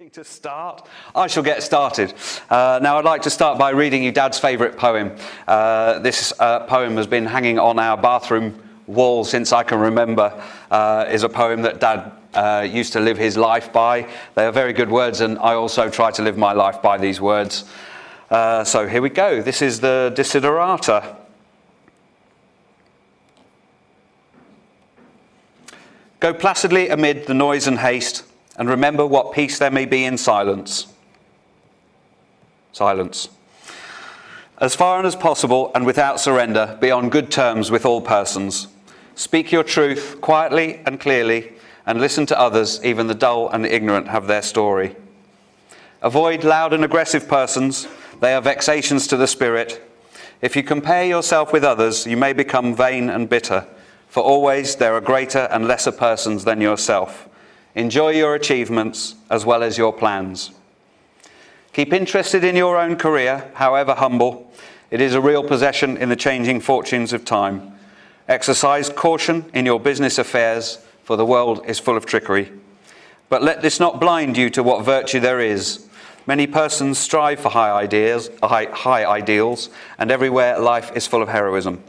exciting to start. I shall get started. Uh, now, I'd like to start by reading you Dad's favourite poem. Uh, this uh, poem has been hanging on our bathroom wall since I can remember. Uh, is a poem that Dad uh, used to live his life by. They are very good words, and I also try to live my life by these words. Uh, so here we go. This is the Desiderata. Go placidly amid the noise and haste and remember what peace there may be in silence. Silence. As far as possible and without surrender, be on good terms with all persons. Speak your truth quietly and clearly, and listen to others, even the dull and the ignorant have their story. Avoid loud and aggressive persons, they are vexations to the spirit. If you compare yourself with others, you may become vain and bitter, for always there are greater and lesser persons than yourself. Enjoy your achievements as well as your plans. Keep interested in your own career, however humble. It is a real possession in the changing fortunes of time. Exercise caution in your business affairs, for the world is full of trickery. But let this not blind you to what virtue there is. Many persons strive for high ideas, high, high ideals, and everywhere life is full of heroism.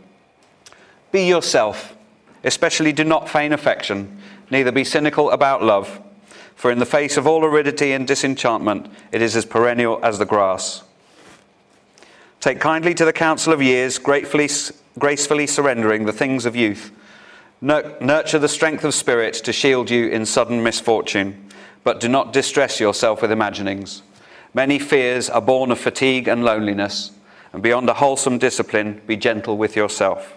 Be yourself, especially do not feign affection neither be cynical about love, for in the face of all aridity and disenchantment, it is as perennial as the grass. Take kindly to the counsel of years, gratefully, gracefully surrendering the things of youth. Nurture the strength of spirit to shield you in sudden misfortune, but do not distress yourself with imaginings. Many fears are born of fatigue and loneliness, and beyond a wholesome discipline, be gentle with yourself.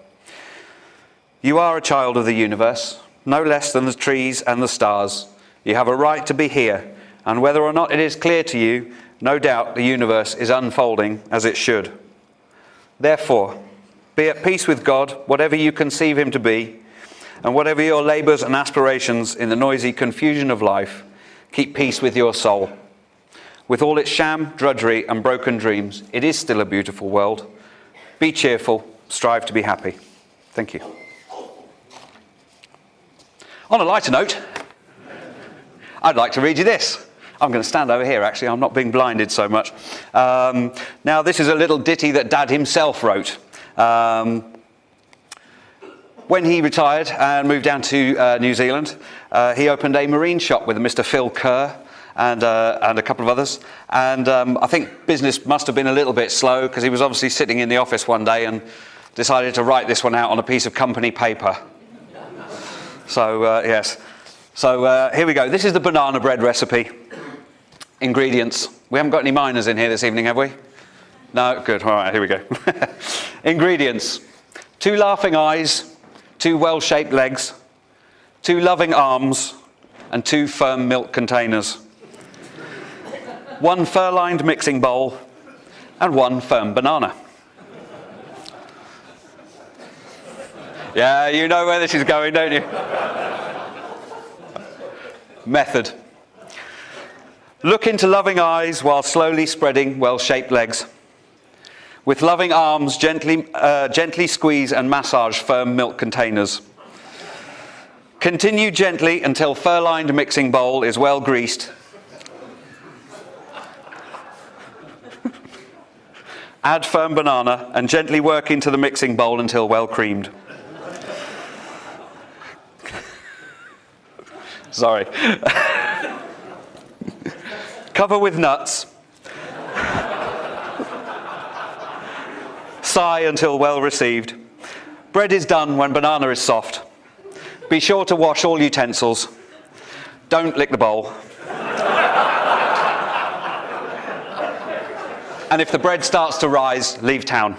You are a child of the universe, no less than the trees and the stars. You have a right to be here, and whether or not it is clear to you, no doubt the universe is unfolding as it should. Therefore, be at peace with God, whatever you conceive Him to be, and whatever your labours and aspirations in the noisy confusion of life, keep peace with your soul. With all its sham, drudgery, and broken dreams, it is still a beautiful world. Be cheerful, strive to be happy. Thank you. On a lighter note, I'd like to read you this. I'm going to stand over here, actually. I'm not being blinded so much. Um, now, this is a little ditty that Dad himself wrote. Um, when he retired and moved down to uh, New Zealand, uh, he opened a marine shop with Mr. Phil Kerr and, uh, and a couple of others. And um, I think business must have been a little bit slow because he was obviously sitting in the office one day and decided to write this one out on a piece of company paper. So, uh, yes. So, uh, here we go. This is the banana bread recipe. Ingredients. We haven't got any miners in here this evening, have we? No? Good. All right, here we go. Ingredients two laughing eyes, two well shaped legs, two loving arms, and two firm milk containers. One fur lined mixing bowl, and one firm banana. Yeah, you know where this is going, don't you? Method. Look into loving eyes while slowly spreading well shaped legs. With loving arms, gently, uh, gently squeeze and massage firm milk containers. Continue gently until fur lined mixing bowl is well greased. Add firm banana and gently work into the mixing bowl until well creamed. Sorry. Cover with nuts. Sigh until well received. Bread is done when banana is soft. Be sure to wash all utensils. Don't lick the bowl. and if the bread starts to rise, leave town.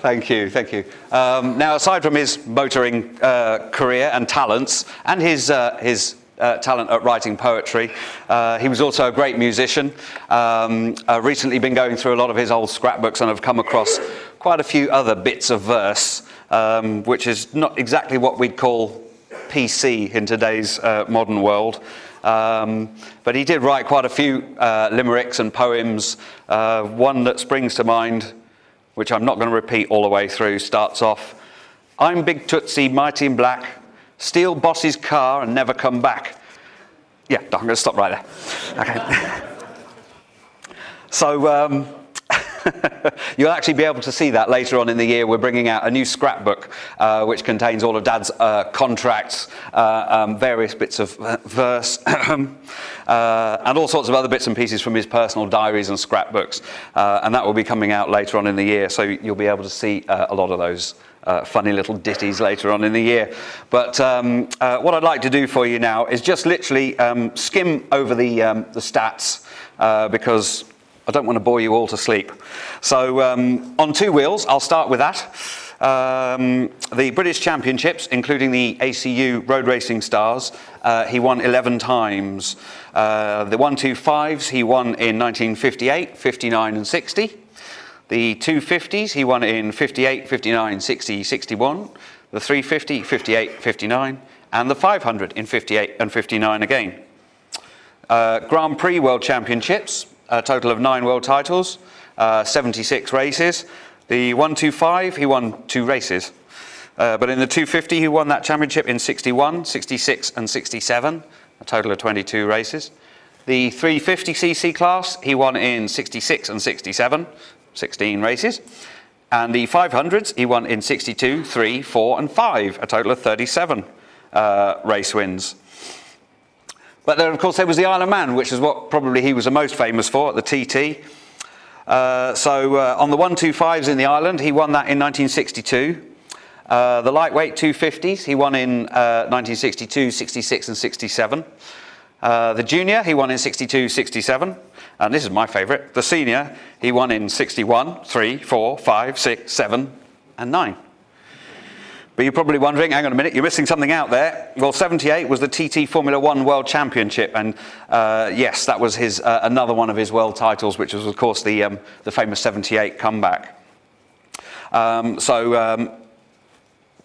Thank you, thank you. Um, now, aside from his motoring uh, career and talents, and his, uh, his uh, talent at writing poetry. Uh, he was also a great musician. Um, I've recently been going through a lot of his old scrapbooks and have come across quite a few other bits of verse, um, which is not exactly what we'd call PC in today's uh, modern world. Um, but he did write quite a few uh, limericks and poems. one that springs to mind which I'm not going to repeat all the way through, starts off I'm Big Tootsie, mighty in black, steal boss's car and never come back. Yeah, I'm going to stop right there. Okay. so, um, You'll actually be able to see that later on in the year. We're bringing out a new scrapbook uh, which contains all of Dad's uh, contracts, uh, um, various bits of uh, verse, uh, and all sorts of other bits and pieces from his personal diaries and scrapbooks. Uh, and that will be coming out later on in the year, so you'll be able to see a lot of those. Uh, funny little ditties later on in the year. But um, uh, what I'd like to do for you now is just literally um, skim over the, um, the stats uh, because I don't want to bore you all to sleep. So, um, on two wheels, I'll start with that. Um, the British Championships, including the ACU Road Racing Stars, uh, he won 11 times. Uh, the 125s, he won in 1958, 59, and 60. The 250s, he won in 58, 59, 60, 61. The 350, 58, 59. And the 500 in 58 and 59 again. Uh, Grand Prix World Championships, a total of nine world titles, uh, 76 races. The 125, he won two races. Uh, but in the 250, he won that championship in 61, 66, and 67, a total of 22 races. The 350cc class, he won in 66 and 67, 16 races. And the 500s, he won in 62, 3, 4, and 5, a total of 37 uh, race wins. But then, of course, there was the Isle of Man, which is what probably he was the most famous for at the TT. Uh, so uh, on the 125s in the island, he won that in 1962. Uh, the lightweight 250s, he won in 1962, uh, 66, and 67. Uh, the junior, he won in 62, 67. And this is my favourite. The senior, he won in 61, 3, 4, 5, 6, 7, and 9. But you're probably wondering, hang on a minute, you're missing something out there. Well, 78 was the TT Formula One World Championship, and uh, yes, that was his uh, another one of his world titles, which was, of course, the um, the famous 78 comeback. Um, so. Um,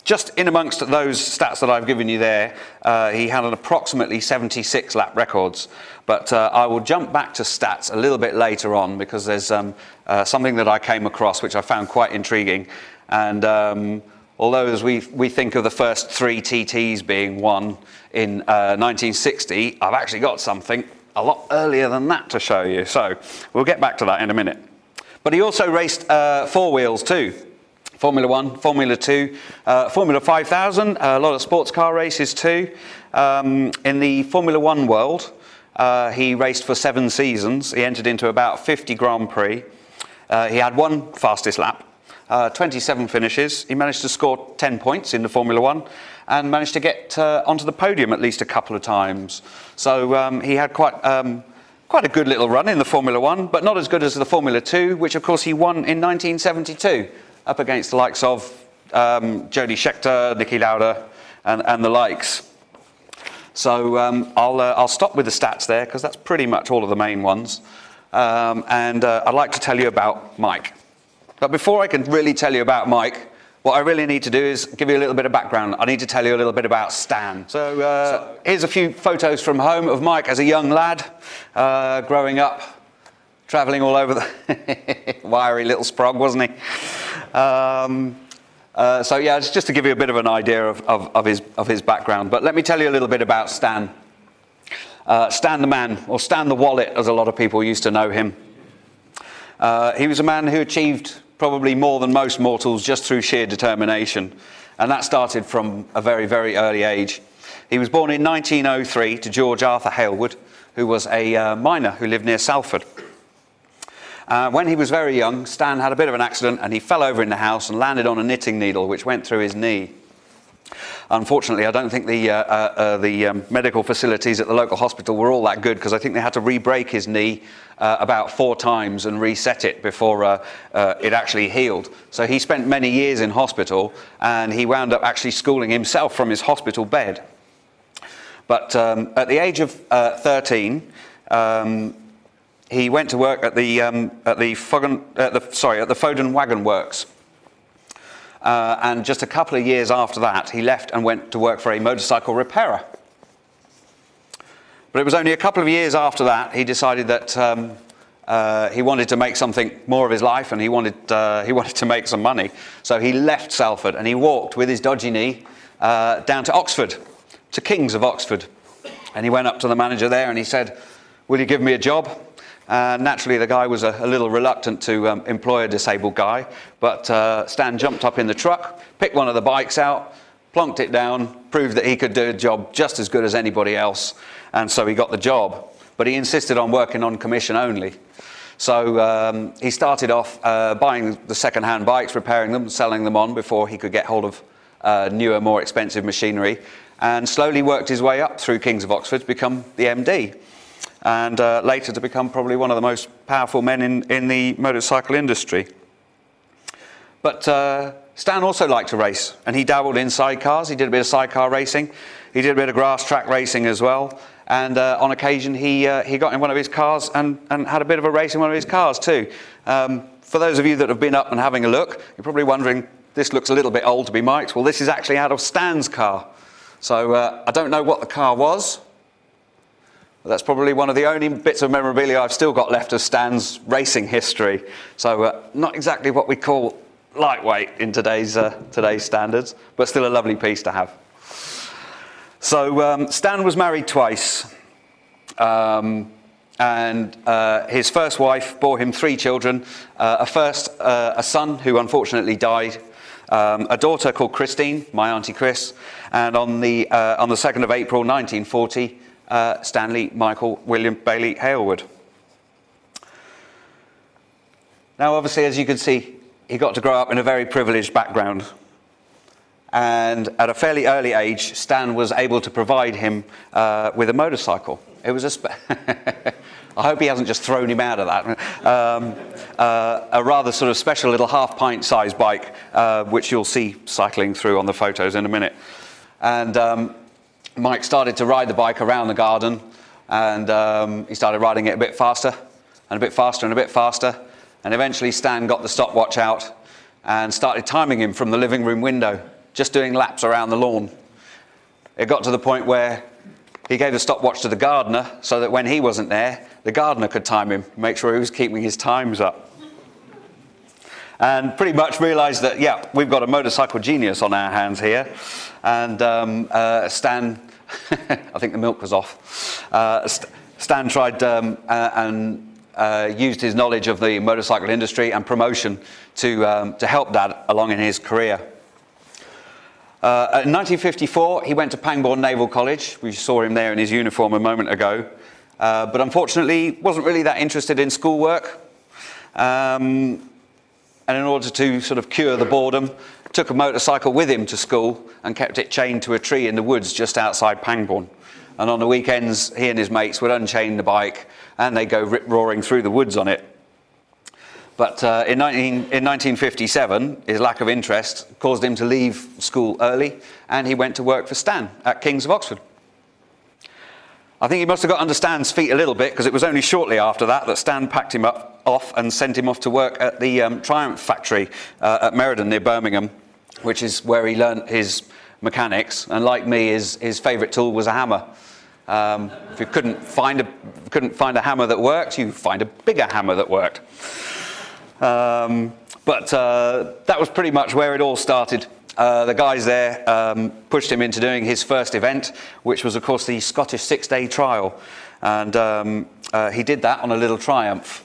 just in amongst those stats that I've given you there, uh, he had an approximately 76 lap records. But uh, I will jump back to stats a little bit later on because there's um, uh, something that I came across which I found quite intriguing. And um, Although, as we, we think of the first three TTs being won in uh, 1960, I've actually got something a lot earlier than that to show you. So we'll get back to that in a minute. But he also raced uh, four wheels too. Formula One, Formula Two, uh, Formula 5000, a lot of sports car races too. Um, in the Formula One world, uh, he raced for seven seasons. He entered into about 50 Grand Prix. Uh, he had one fastest lap, uh, 27 finishes. He managed to score 10 points in the Formula One and managed to get uh, onto the podium at least a couple of times. So um, he had quite, um, quite a good little run in the Formula One, but not as good as the Formula Two, which of course he won in 1972 up against the likes of um, Jody Scheckter, Niki Lauda, and, and the likes. So um, I'll, uh, I'll stop with the stats there because that's pretty much all of the main ones. Um, and uh, I'd like to tell you about Mike. But before I can really tell you about Mike, what I really need to do is give you a little bit of background. I need to tell you a little bit about Stan. So, uh, so here's a few photos from home of Mike as a young lad, uh, growing up, travelling all over the wiry little sprog, wasn't he? Um, uh, so yeah, it's just to give you a bit of an idea of, of, of, his, of his background. But let me tell you a little bit about Stan. Uh, Stan the man, or Stan the wallet, as a lot of people used to know him. Uh, he was a man who achieved probably more than most mortals just through sheer determination. And that started from a very, very early age. He was born in 1903 to George Arthur Hailwood, who was a uh, miner who lived near Salford. Uh, when he was very young, Stan had a bit of an accident and he fell over in the house and landed on a knitting needle which went through his knee. Unfortunately, I don't think the, uh, uh, uh, the um, medical facilities at the local hospital were all that good because I think they had to re break his knee uh, about four times and reset it before uh, uh, it actually healed. So he spent many years in hospital and he wound up actually schooling himself from his hospital bed. But um, at the age of 13, um, he went to work at the, um, at the, Fogan, the, sorry, at the Foden Wagon Works uh, and just a couple of years after that, he left and went to work for a motorcycle repairer. But it was only a couple of years after that he decided that um, uh, he wanted to make something more of his life and he wanted, uh, he wanted to make some money. So he left Salford and he walked with his dodgy knee uh, down to Oxford, to King's of Oxford. And he went up to the manager there and he said, Will you give me a job? Uh, naturally, the guy was a, a little reluctant to um, employ a disabled guy, but uh, Stan jumped up in the truck, picked one of the bikes out, plonked it down, proved that he could do a job just as good as anybody else, and so he got the job. But he insisted on working on commission only. So um, he started off uh, buying the second-hand bikes, repairing them, selling them on before he could get hold of uh, newer, more expensive machinery, and slowly worked his way up through Kings of Oxford to become the MD, and uh, later to become probably one of the most powerful men in, in the motorcycle industry. But uh, Stan also liked to race, and he dabbled in sidecars. He did a bit of sidecar racing. He did a bit of grass track racing as well. And uh, on occasion, he, uh, he got in one of his cars and, and had a bit of a race in one of his cars too. Um, for those of you that have been up and having a look, you're probably wondering, this looks a little bit old to be Mike's. Well, this is actually out of Stan's car. So uh, I don't know what the car was. That's probably one of the only bits of memorabilia I've still got left of Stan's racing history. So uh, not exactly what we call lightweight in today's, uh, today's standards, but still a lovely piece to have. So um, Stan was married twice. Um, and uh, his first wife bore him three children uh, a first uh, a son who unfortunately died um, a daughter called christine my auntie chris and on the, uh, on the 2nd of april 1940 uh, stanley michael william bailey hailwood now obviously as you can see he got to grow up in a very privileged background and at a fairly early age, Stan was able to provide him uh, with a motorcycle. It was a. I hope he hasn't just thrown him out of that. Um, uh, a rather sort of special little half pint sized bike, uh, which you'll see cycling through on the photos in a minute. And um, Mike started to ride the bike around the garden, and um, he started riding it a bit faster, and a bit faster, and a bit faster. And eventually, Stan got the stopwatch out and started timing him from the living room window just doing laps around the lawn. It got to the point where he gave the stopwatch to the gardener so that when he wasn't there, the gardener could time him, make sure he was keeping his times up. And pretty much realized that, yeah, we've got a motorcycle genius on our hands here. And um, uh, Stan, I think the milk was off. Uh, Stan tried um, uh, and uh, used his knowledge of the motorcycle industry and promotion to, um, to help Dad along in his career. Uh, in 1954, he went to Pangbourne Naval College. We saw him there in his uniform a moment ago. Uh, but unfortunately, wasn't really that interested in schoolwork. Um, and in order to sort of cure the boredom, took a motorcycle with him to school and kept it chained to a tree in the woods just outside Pangbourne. And on the weekends, he and his mates would unchain the bike and they'd go rip roaring through the woods on it. But uh, in, 19, in 1957, his lack of interest caused him to leave school early, and he went to work for Stan at King's of Oxford. I think he must have got under Stan's feet a little bit because it was only shortly after that that Stan packed him up, off and sent him off to work at the um, Triumph factory uh, at Meriden near Birmingham, which is where he learnt his mechanics. And like me, his, his favourite tool was a hammer. Um, if you couldn't find, a, couldn't find a hammer that worked, you find a bigger hammer that worked. Um, but uh, that was pretty much where it all started. Uh, the guys there um, pushed him into doing his first event, which was, of course, the Scottish Six Day Trial. And um, uh, he did that on a little triumph.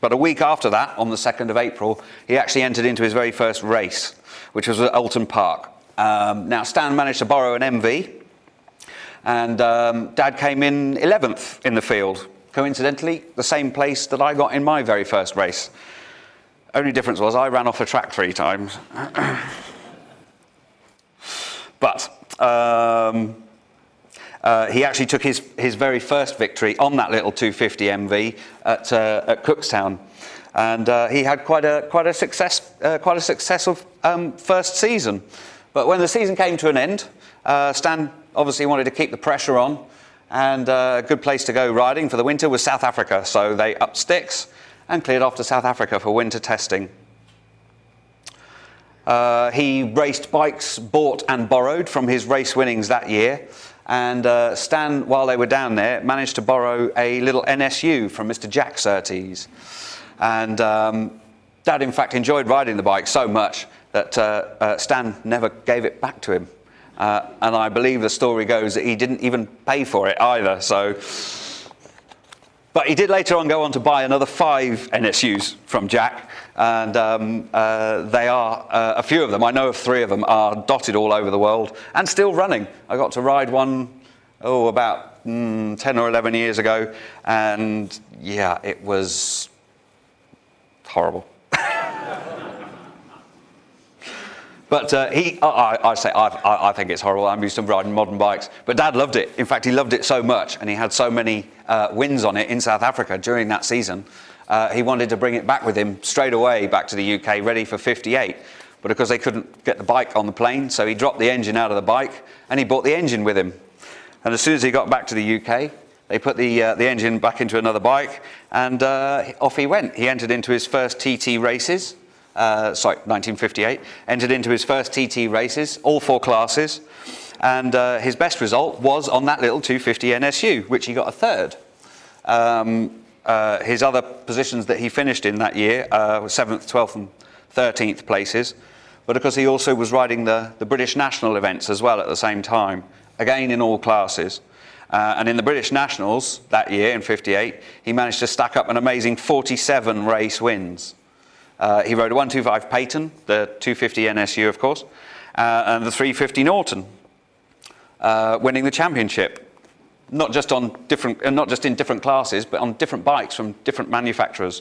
But a week after that, on the 2nd of April, he actually entered into his very first race, which was at Oulton Park. Um, now, Stan managed to borrow an MV, and um, Dad came in 11th in the field. Coincidentally, the same place that I got in my very first race. Only difference was I ran off the track three times. but um, uh, he actually took his, his very first victory on that little 250 MV at, uh, at Cookstown. And uh, he had quite a, quite a, success, uh, quite a successful um, first season. But when the season came to an end, uh, Stan obviously wanted to keep the pressure on. And uh, a good place to go riding for the winter was South Africa. So they upped sticks and cleared off to South Africa for winter testing. Uh, he raced bikes bought and borrowed from his race winnings that year. And uh, Stan, while they were down there, managed to borrow a little NSU from Mr. Jack Surtees. And um, Dad, in fact, enjoyed riding the bike so much that uh, uh, Stan never gave it back to him. Uh, and I believe the story goes that he didn't even pay for it either. So, but he did later on go on to buy another five NSUs from Jack, and um, uh, they are uh, a few of them. I know of three of them are dotted all over the world and still running. I got to ride one, oh, about mm, 10 or 11 years ago, and yeah, it was horrible. But uh, he, I, I say, I, I, think it's horrible. I'm used to riding modern bikes. But Dad loved it. In fact, he loved it so much, and he had so many uh, wins on it in South Africa during that season. Uh, he wanted to bring it back with him straight away back to the UK, ready for 58. But because they couldn't get the bike on the plane, so he dropped the engine out of the bike and he brought the engine with him. And as soon as he got back to the UK, they put the, uh, the engine back into another bike and uh, off he went. He entered into his first TT races uh, sorry, 1958, entered into his first TT races, all four classes, and uh, his best result was on that little 250 NSU, which he got a third. Um, uh, his other positions that he finished in that year uh, were 7th, 12th, and 13th places, but of course he also was riding the, the British national events as well at the same time, again in all classes. Uh, and in the British Nationals that year in 58, he managed to stack up an amazing 47 race wins. Uh, he rode a 125 Paton, the 250 NSU, of course, uh, and the 350 Norton, uh, winning the championship. Not just on different, uh, not just in different classes, but on different bikes from different manufacturers.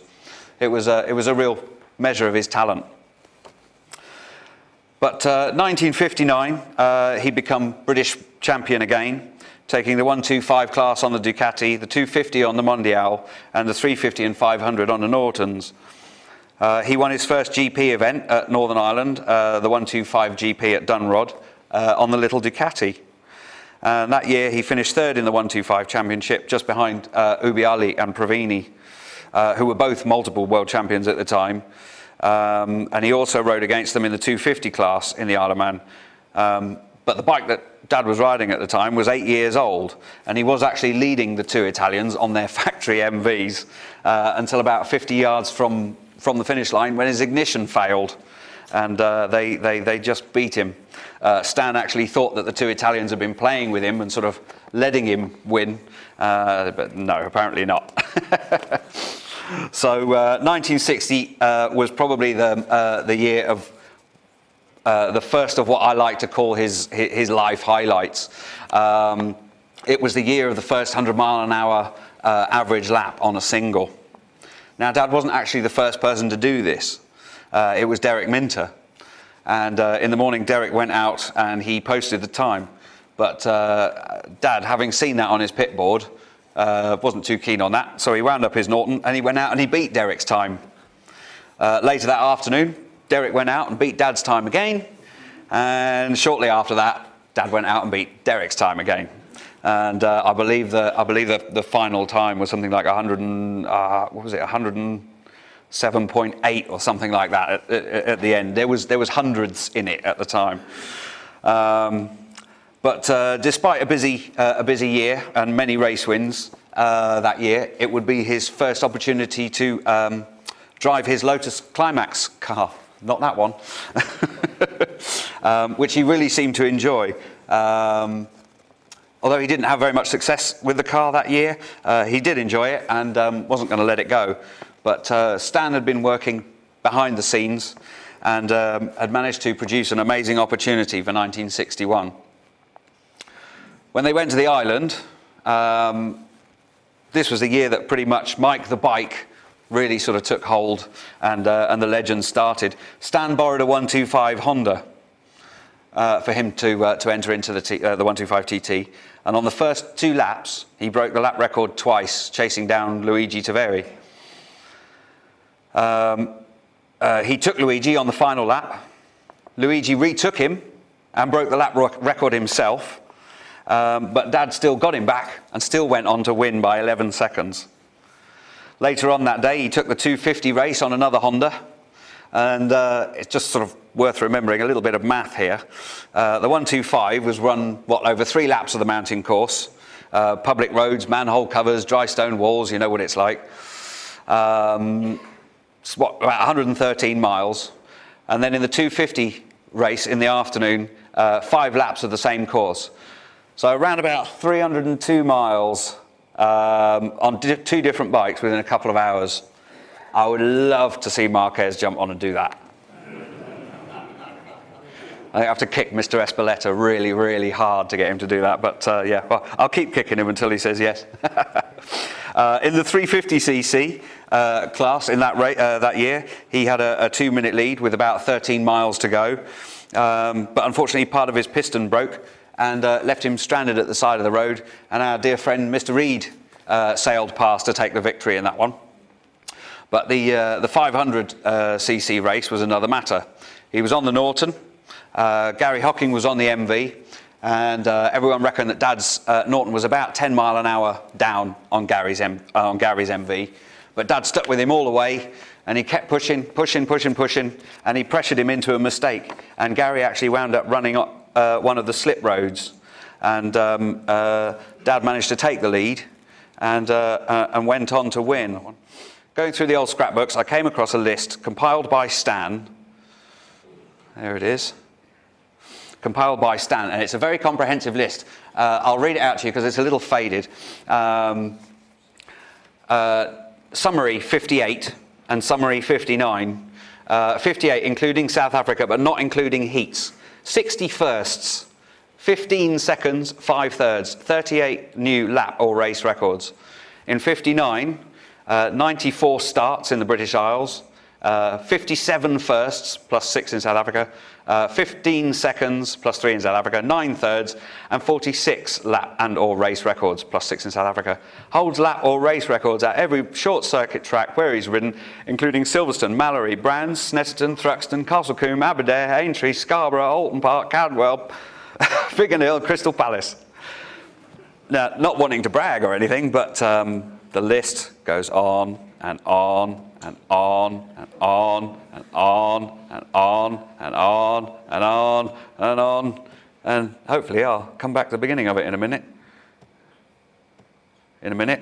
It was a, it was a real measure of his talent. But 1959, uh, he'd become British champion again, taking the 125 class on the Ducati, the 250 on the Mondial, and the 350 and 500 on the Nortons. Uh, he won his first GP event at Northern Ireland, uh, the 125 GP at Dundrod, uh, on the little Ducati. And that year he finished third in the 125 championship, just behind uh, Ubbiali and Provini, uh, who were both multiple world champions at the time. Um, and he also rode against them in the 250 class in the Isle of Man. Um, but the bike that Dad was riding at the time was eight years old, and he was actually leading the two Italians on their factory MVs uh, until about 50 yards from from the finish line when his ignition failed. And uh, they, they, they just beat him. Uh, Stan actually thought that the two Italians had been playing with him and sort of letting him win, uh, but no, apparently not. so 1960 uh, uh, was probably the, the year of the first of what I like to call his, his life highlights. Um, it was the year of the first 100 mile an hour average lap on a single. Now, Dad wasn't actually the first person to do this, uh, it was Derek Minter. And uh, in the morning, Derek went out and he posted the time. But uh, Dad, having seen that on his pit board, uh, wasn't too keen on that. So he wound up his Norton and he went out and he beat Derek's time. Uh, later that afternoon, Derek went out and beat Dad's time again. And shortly after that, Dad went out and beat Derek's time again and uh, I believe the I believe the, the final time was something like 100 and, uh, what was it 107.8 or something like that at, at, at, the end. There was there was hundreds in it at the time. Um, but uh, despite a busy uh, a busy year and many race wins uh, that year, it would be his first opportunity to um, drive his Lotus Climax car. Not that one, um, which he really seemed to enjoy. Um, Although he didn't have very much success with the car that year, uh, he did enjoy it and um, wasn't going to let it go. But uh, Stan had been working behind the scenes and um, had managed to produce an amazing opportunity for 1961. When they went to the island, um, this was the year that pretty much Mike the Bike really sort of took hold and, uh, and the legend started. Stan borrowed a 125 Honda uh, for him to, uh, to enter into the, T, uh, the 125 TT. And on the first two laps, he broke the lap record twice, chasing down Luigi Taveri. Um, uh, he took Luigi on the final lap. Luigi retook him and broke the lap record himself. Um, but Dad still got him back and still went on to win by 11 seconds. Later on that day, he took the 250 race on another Honda, and uh, it just sort of worth remembering a little bit of math here. Uh, the 125 was run, what, over three laps of the mountain course. Uh, public roads, manhole covers, dry stone walls, you know what it's like. Um, it's what, about 113 miles. And then in the 250 race in the afternoon, uh, five laps of the same course. So around about 302 miles um, on di- two different bikes within a couple of hours. I would love to see Marquez jump on and do that. I have to kick Mr. Ezpeleta really, really hard to get him to do that. But uh, yeah, well, I'll keep kicking him until he says yes. uh, in the 350cc uh, class in that, ra- uh, that year, he had a, a two minute lead with about 13 miles to go. Um, but unfortunately, part of his piston broke and uh, left him stranded at the side of the road. And our dear friend Mr. Reed uh, sailed past to take the victory in that one. But the, uh, the 500cc uh, race was another matter. He was on the Norton, uh, Gary Hocking was on the MV, and uh, everyone reckoned that Dad's Norton was about 10 mile an hour down on Gary's, M- on Gary's MV. But Dad stuck with him all the way, and he kept pushing, pushing, pushing, pushing, and he pressured him into a mistake. And Gary actually wound up running up uh, one of the slip roads, and um, uh, Dad managed to take the lead and, uh, uh, and went on to win. Going through the old scrapbooks, I came across a list compiled by Stan. There it is. Compiled by Stan, and it's a very comprehensive list. Uh, I'll read it out to you because it's a little faded. Um, uh, summary 58 and summary 59. 58 including South Africa, but not including heats. 60 firsts, 15 seconds, 5 thirds, 38 new lap or race records. In 59, uh, 94 starts in the British Isles, uh, 57 firsts plus 6 in South Africa, uh, 15 seconds plus 3 in South Africa, 9 thirds, and 46 lap and or race records plus 6 in South Africa. Holds lap or race records at every short circuit track where he's ridden, including Silverstone, Mallory, Brands, Snetterton, Thruxton, Castlecombe, Aberdare, Aintree, Scarborough, Oulton Park, Cadwell, Biggin Crystal Palace. Now, not wanting to brag or anything, but um, the list goes on and on and on and on and on and on and on and on and on. And hopefully I'll come back to the beginning of it in a minute. In a minute?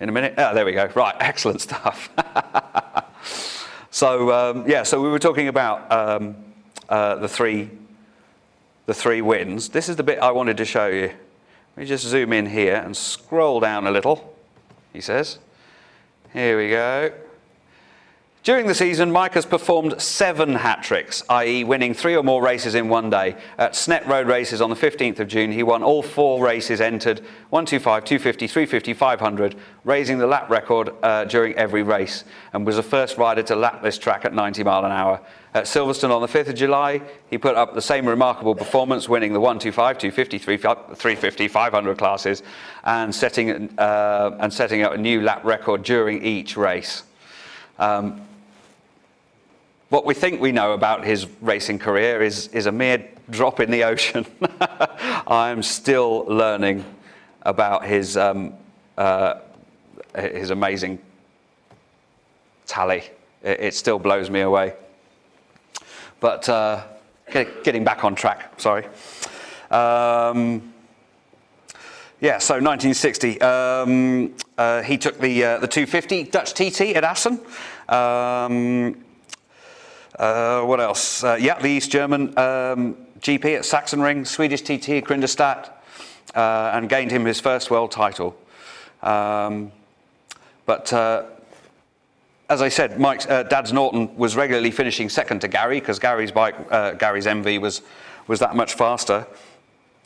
In a minute? Ah, there we go. Right, excellent stuff. so, um, yeah, so we were talking about um, uh, the, three, the three wins. This is the bit I wanted to show you. Let me just zoom in here and scroll down a little, he says. Here we go. During the season, Mike has performed seven hat tricks, i.e., winning three or more races in one day. At Snet Road races on the 15th of June, he won all four races entered 125, 250, 350, 500, raising the lap record uh, during every race, and was the first rider to lap this track at 90 mile an hour. At Silverstone on the 5th of July, he put up the same remarkable performance, winning the 125, 250, 350, 500 classes, and setting, uh, and setting up a new lap record during each race. Um, what we think we know about his racing career is, is a mere drop in the ocean. I'm still learning about his, um, uh, his amazing tally. It, it, still blows me away. But uh, get, getting back on track, sorry. Um, yeah, so 1960, um, uh, he took the, uh, the 250 Dutch TT at Assen. Um, what else? Uh, yeah, the East German um, GP at Sachsenring, Swedish TT at Grindelstadt, uh, and gained him his first world title. Um, but uh, as I said, Mike's uh, Dad's Norton was regularly finishing second to Gary because Gary's bike, uh, Gary's MV was was that much faster.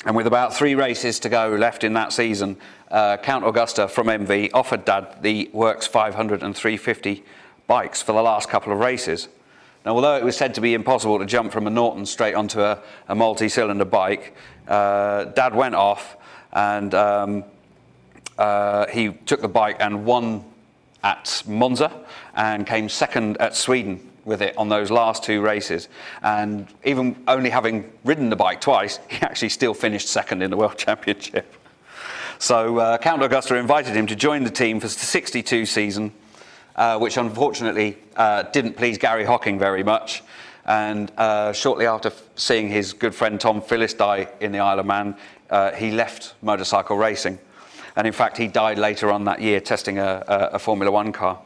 And with about three races to go left in that season, Count Agusta from MV offered Dad the Works 500 and 350 bikes for the last couple of races. Now, although it was said to be impossible to jump from a Norton straight onto a, a multi cylinder bike, uh, Dad went off and um, uh, he took the bike and won at Monza and came second at Sweden with it on those last two races. And even only having ridden the bike twice, he actually still finished second in the World Championship. So uh, Count Agusta invited him to join the team for the 62 season uh, which unfortunately uh, didn't please Gary Hocking very much. And uh, shortly after f- seeing his good friend Tom Phillis die in the Isle of Man, uh, he left motorcycle racing. And in fact, he died later on that year testing a, a, a Formula One car.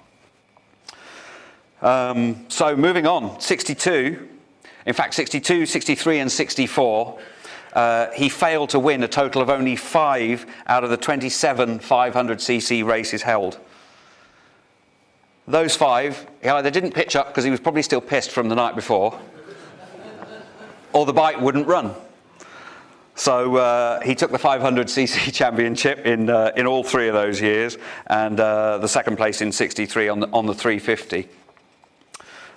Um, so moving on, 62, in fact, 62, 63, and 64, uh, he failed to win a total of only five out of the 27 500cc races held. Those five, he either didn't pitch up because he was probably still pissed from the night before, or the bike wouldn't run. So uh, he took the 500cc championship in, uh, in all three of those years, and uh, the second place in 63 on the, on the 350.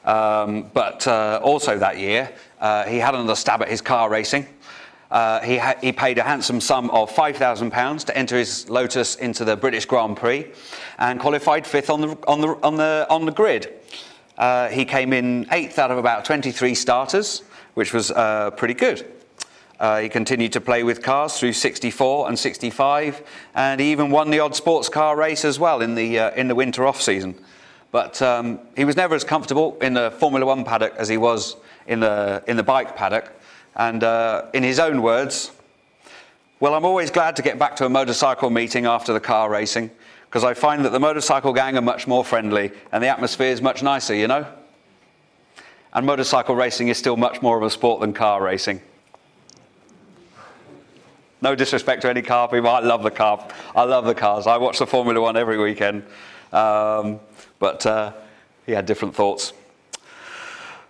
Um, but uh, also that year, uh, he had another stab at his car racing. Uh, he, ha- he, paid a handsome sum of £5,000 to enter his Lotus into the British Grand Prix and qualified fifth on the, on the, on the, on the grid. Uh, he came in eighth out of about 23 starters, which was uh, pretty good. Uh, he continued to play with cars through 64 and 65, and he even won the odd sports car race as well in the, uh, in the winter off season. But um, he was never as comfortable in the Formula One paddock as he was in the, in the bike paddock. And uh, in his own words, well, I'm always glad to get back to a motorcycle meeting after the car racing because I find that the motorcycle gang are much more friendly and the atmosphere is much nicer, you know? And motorcycle racing is still much more of a sport than car racing. No disrespect to any car people. I love the car. I love the cars. I watch the Formula One every weekend. Um, but uh, he had different thoughts.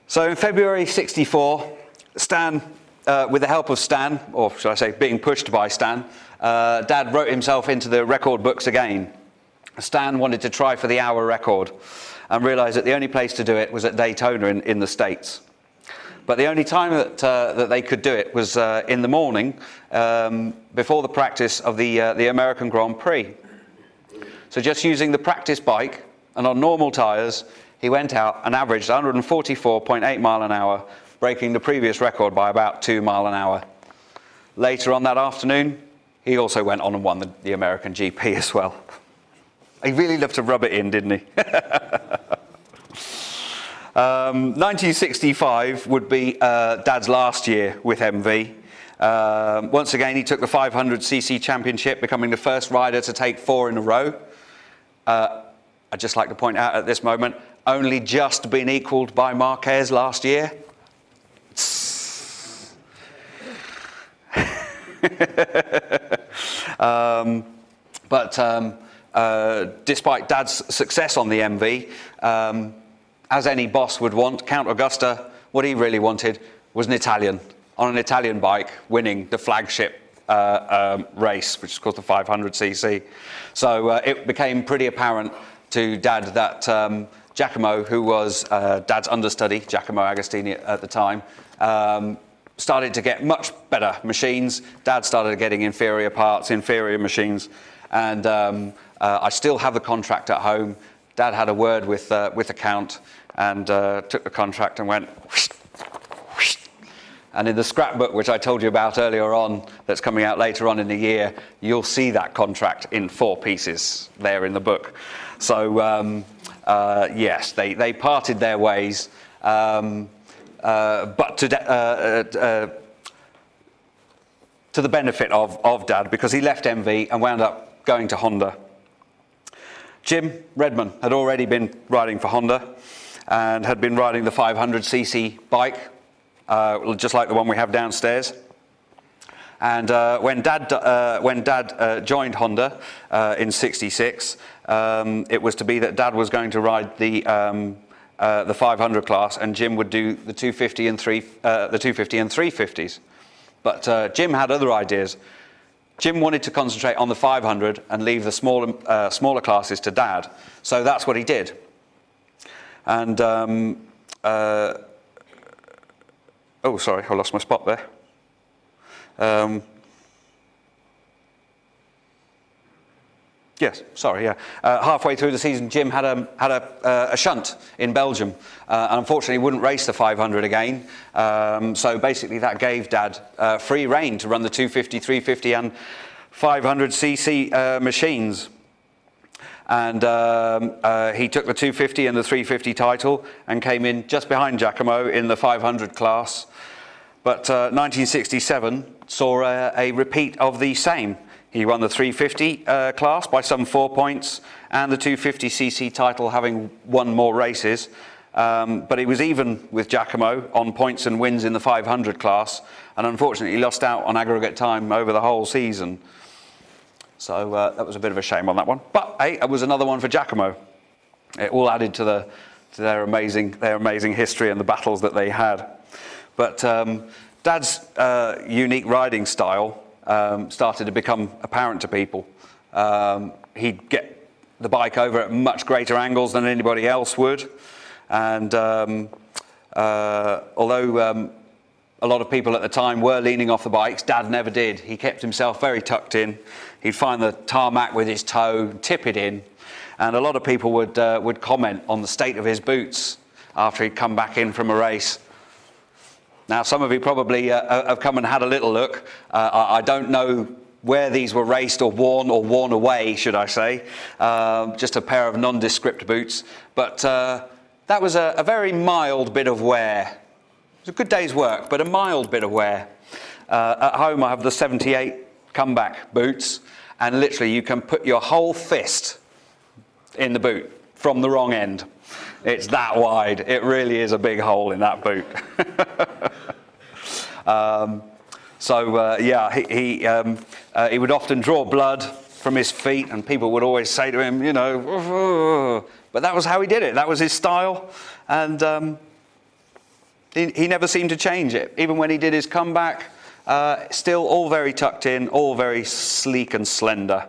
So in February 64, Stan, uh, with the help of Stan, or should I say being pushed by Stan, uh, Dad wrote himself into the record books again. Stan wanted to try for the hour record and realized that the only place to do it was at Daytona in, in the States. But the only time that, uh, that they could do it was uh, in the morning um, before the practice of the, uh, the American Grand Prix. So just using the practice bike and on normal tyres, he went out and averaged 144.8 mile an hour, breaking the previous record by about 2 mile an hour. Later on that afternoon, he also went on and won the, the American GP as well. He really loved to rub it in, didn't he? um, 1965 would be uh, Dad's last year with MV. Um, once again, he took the 500cc championship, becoming the first rider to take four in a row. Uh, I'd just like to point out at this moment, only just been equalled by Marquez last year. um, but um, uh, despite Dad's success on the MV, um, as any boss would want, Count Agusta, what he really wanted was an Italian on an Italian bike winning the flagship uh, um, race, which is called the 500cc. So uh, it became pretty apparent to Dad that um, Giacomo, who was uh, Dad's understudy, Giacomo Agostini at the time, um, started to get much better machines. Dad started getting inferior parts, inferior machines, and um, uh, I still have the contract at home. Dad had a word with, uh, with the count and uh, took the contract and went. Whoosh, whoosh. And in the scrapbook, which I told you about earlier on, that's coming out later on in the year, you'll see that contract in four pieces there in the book. So, um, uh, yes, they, they parted their ways, um, uh, but to, uh, uh, to the benefit of, of Dad, because he left MV and wound up going to Honda. Jim Redman had already been riding for Honda and had been riding the 500cc bike, uh, just like the one we have downstairs. And uh, when Dad, uh, when Dad uh, joined Honda uh, in '66, um, it was to be that Dad was going to ride the um, uh, the 500 class, and Jim would do the 250 and three, the 250 and 350s. But Jim had other ideas. Jim wanted to concentrate on the 500 and leave the smaller, uh, smaller classes to dad. So that's what he did. And, um, uh, oh, sorry, I lost my spot there. Um, Yes, sorry, yeah. Uh, halfway through the season, Jim had a, had a, uh, a shunt in Belgium uh, and unfortunately wouldn't race the 500 again. Um, so basically, that gave Dad uh, free rein to run the 250, 350, and 500cc uh, machines. And um, uh, he took the 250 and the 350 title and came in just behind Giacomo in the 500 class. But uh, 1967 saw a, a, repeat of the same. He won the 350 uh, class by some four points and the 250cc title having won more races. Um, but he was even with Giacomo on points and wins in the 500 class, and unfortunately lost out on aggregate time over the whole season. So uh, that was a bit of a shame on that one. But hey, it was another one for Giacomo. It all added to, the, to their, amazing, their amazing history and the battles that they had. But um, Dad's uh, unique riding style um, started to become apparent to people. Um, he'd get the bike over at much greater angles than anybody else would. And um, uh, although um, a lot of people at the time were leaning off the bikes, Dad never did. He kept himself very tucked in. He'd find the tarmac with his toe, tip it in. And a lot of people would, uh, would comment on the state of his boots after he'd come back in from a race. Now, some of you probably uh, uh have come and had a little look. Uh, I don't know where these were raced or worn or worn away, should I say. Um, just a pair of nondescript boots. But uh, that was a, a very mild bit of wear. It was a good day's work, but a mild bit of wear. Uh, at home, I have the 78 comeback boots, and literally, you can put your whole fist in the boot from the wrong end. It's that wide. It really is a big hole in that boot. um, so, uh, yeah, he, he, um, uh, he would often draw blood from his feet, and people would always say to him, you know, but that was how he did it. That was his style. And um, he, he, never seemed to change it. Even when he did his comeback, uh, still all very tucked in, all very sleek and slender.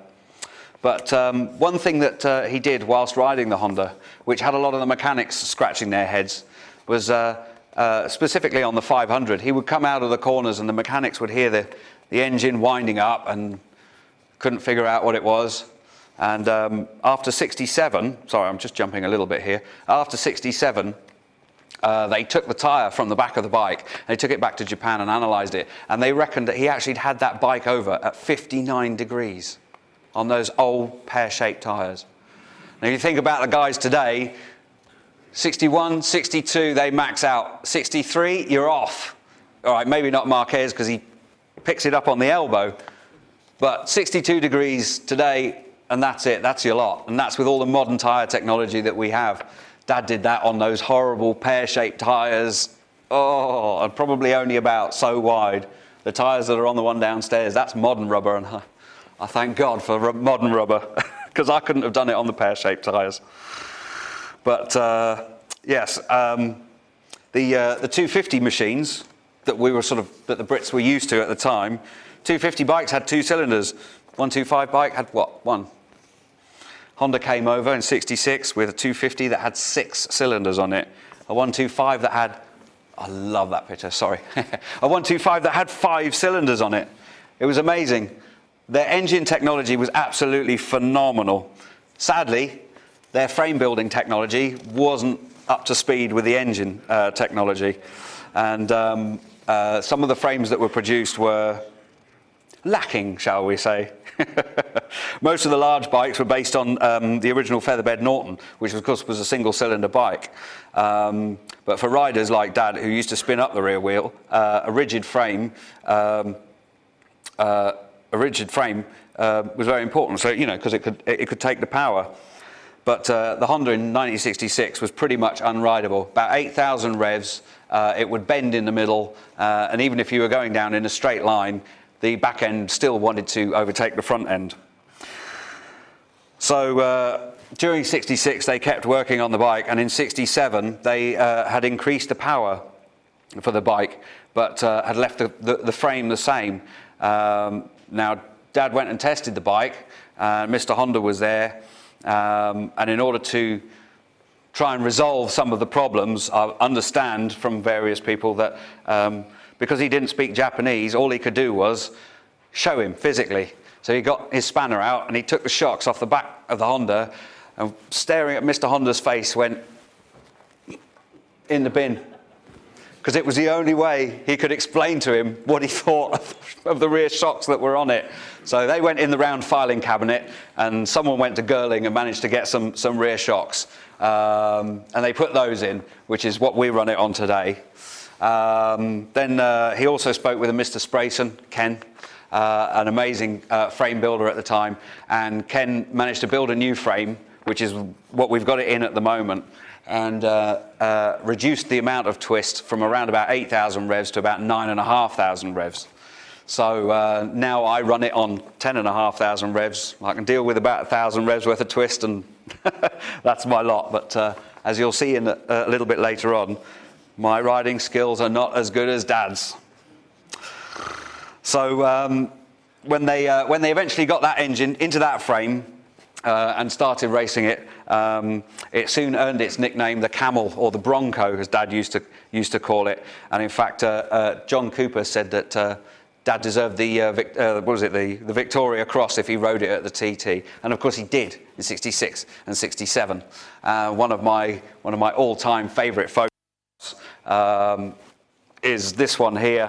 But um, one thing that uh, he did whilst riding the Honda, which had a lot of the mechanics scratching their heads, was uh, uh specifically on the 500. He would come out of the corners and the mechanics would hear the, the engine winding up and couldn't figure out what it was. And um, after 67, sorry, I'm just jumping a little bit here. After 67, uh, they took the tyre from the back of the bike, they took it back to Japan and analysed it, and they reckoned that he actually had that bike over at 59 degrees on those old pear-shaped tyres. Now, if you think about the guys today, 61, 62, they max out. 63, you're off. All right, maybe not Marquez because he picks it up on the elbow, but 62 degrees today, and that's it. That's your lot. And that's with all the modern tyre technology that we have. Dad did that on those horrible pear shaped tyres. Oh, and probably only about so wide. The tyres that are on the one downstairs, that's modern rubber. And I, thank God for modern rubber because I couldn't have done it on the pear shaped tyres. But uh, yes, um, the, uh, the 250 machines that we were sort of, that the Brits were used to at the time, 250 bikes had two cylinders. 125 bike had what? One. Honda came over in 66 with a 250 that had six cylinders on it. A 125 that had, I love that picture, sorry. a 125 that had five cylinders on it. It was amazing. Their engine technology was absolutely phenomenal. Sadly, their frame building technology wasn't up to speed with the engine uh, technology. And um, uh, some of the frames that were produced were lacking, shall we say. Most of the large bikes were based on um, the original Featherbed Norton, which of course was a single cylinder bike. Um, but for riders like Dad, who used to spin up the rear wheel, uh, a rigid frame, um, uh, a rigid frame uh, was very important. So you know, because it could it, could take the power. But uh, the Honda in 1966 was pretty much unrideable. About 8,000 revs, uh, it would bend in the middle, uh, and even if you were going down in a straight line, the back end still wanted to overtake the front end. So uh, during 66, they kept working on the bike, and in 67, they uh, had increased the power for the bike, but had left the, the, the, frame the same. Um, now, Dad went and tested the bike, and Mr. Honda was there, um, and in order to try and resolve some of the problems, I understand from various people that. Um, because he didn't speak Japanese, all he could do was show him physically. So he got his spanner out and he took the shocks off the back of the Honda and staring at Mr. Honda's face went in the bin. Because it was the only way he could explain to him what he thought of the rear shocks that were on it. So they went in the round filing cabinet, and someone went to Girling and managed to get some, some rear shocks. Um, and they put those in, which is what we run it on today. Um, then uh, he also spoke with a Mr. Sprayson, Ken, uh, an amazing uh, frame builder at the time. And Ken managed to build a new frame, which is what we've got it in at the moment and uh, uh, reduced the amount of twist from around about 8,000 revs to about 9,500 revs. So uh, now I run it on 10,500 revs. I can deal with about 1,000 revs worth of twist, and that's my lot. But uh, as you'll see in a, a, little bit later on, my riding skills are not as good as Dad's. So um, when, they, uh, when they eventually got that engine into that frame, uh, and started racing it. Um, it soon earned its nickname, the Camel or the Bronco, as Dad used to used to call it. And in fact, uh, uh, John Cooper said that. Uh, Dad deserved the uh, Vic, uh, what was it the, the Victoria Cross if he rode it at the TT, and of course he did in '66 and '67. one of my one of my all-time favourite photos um, is this one here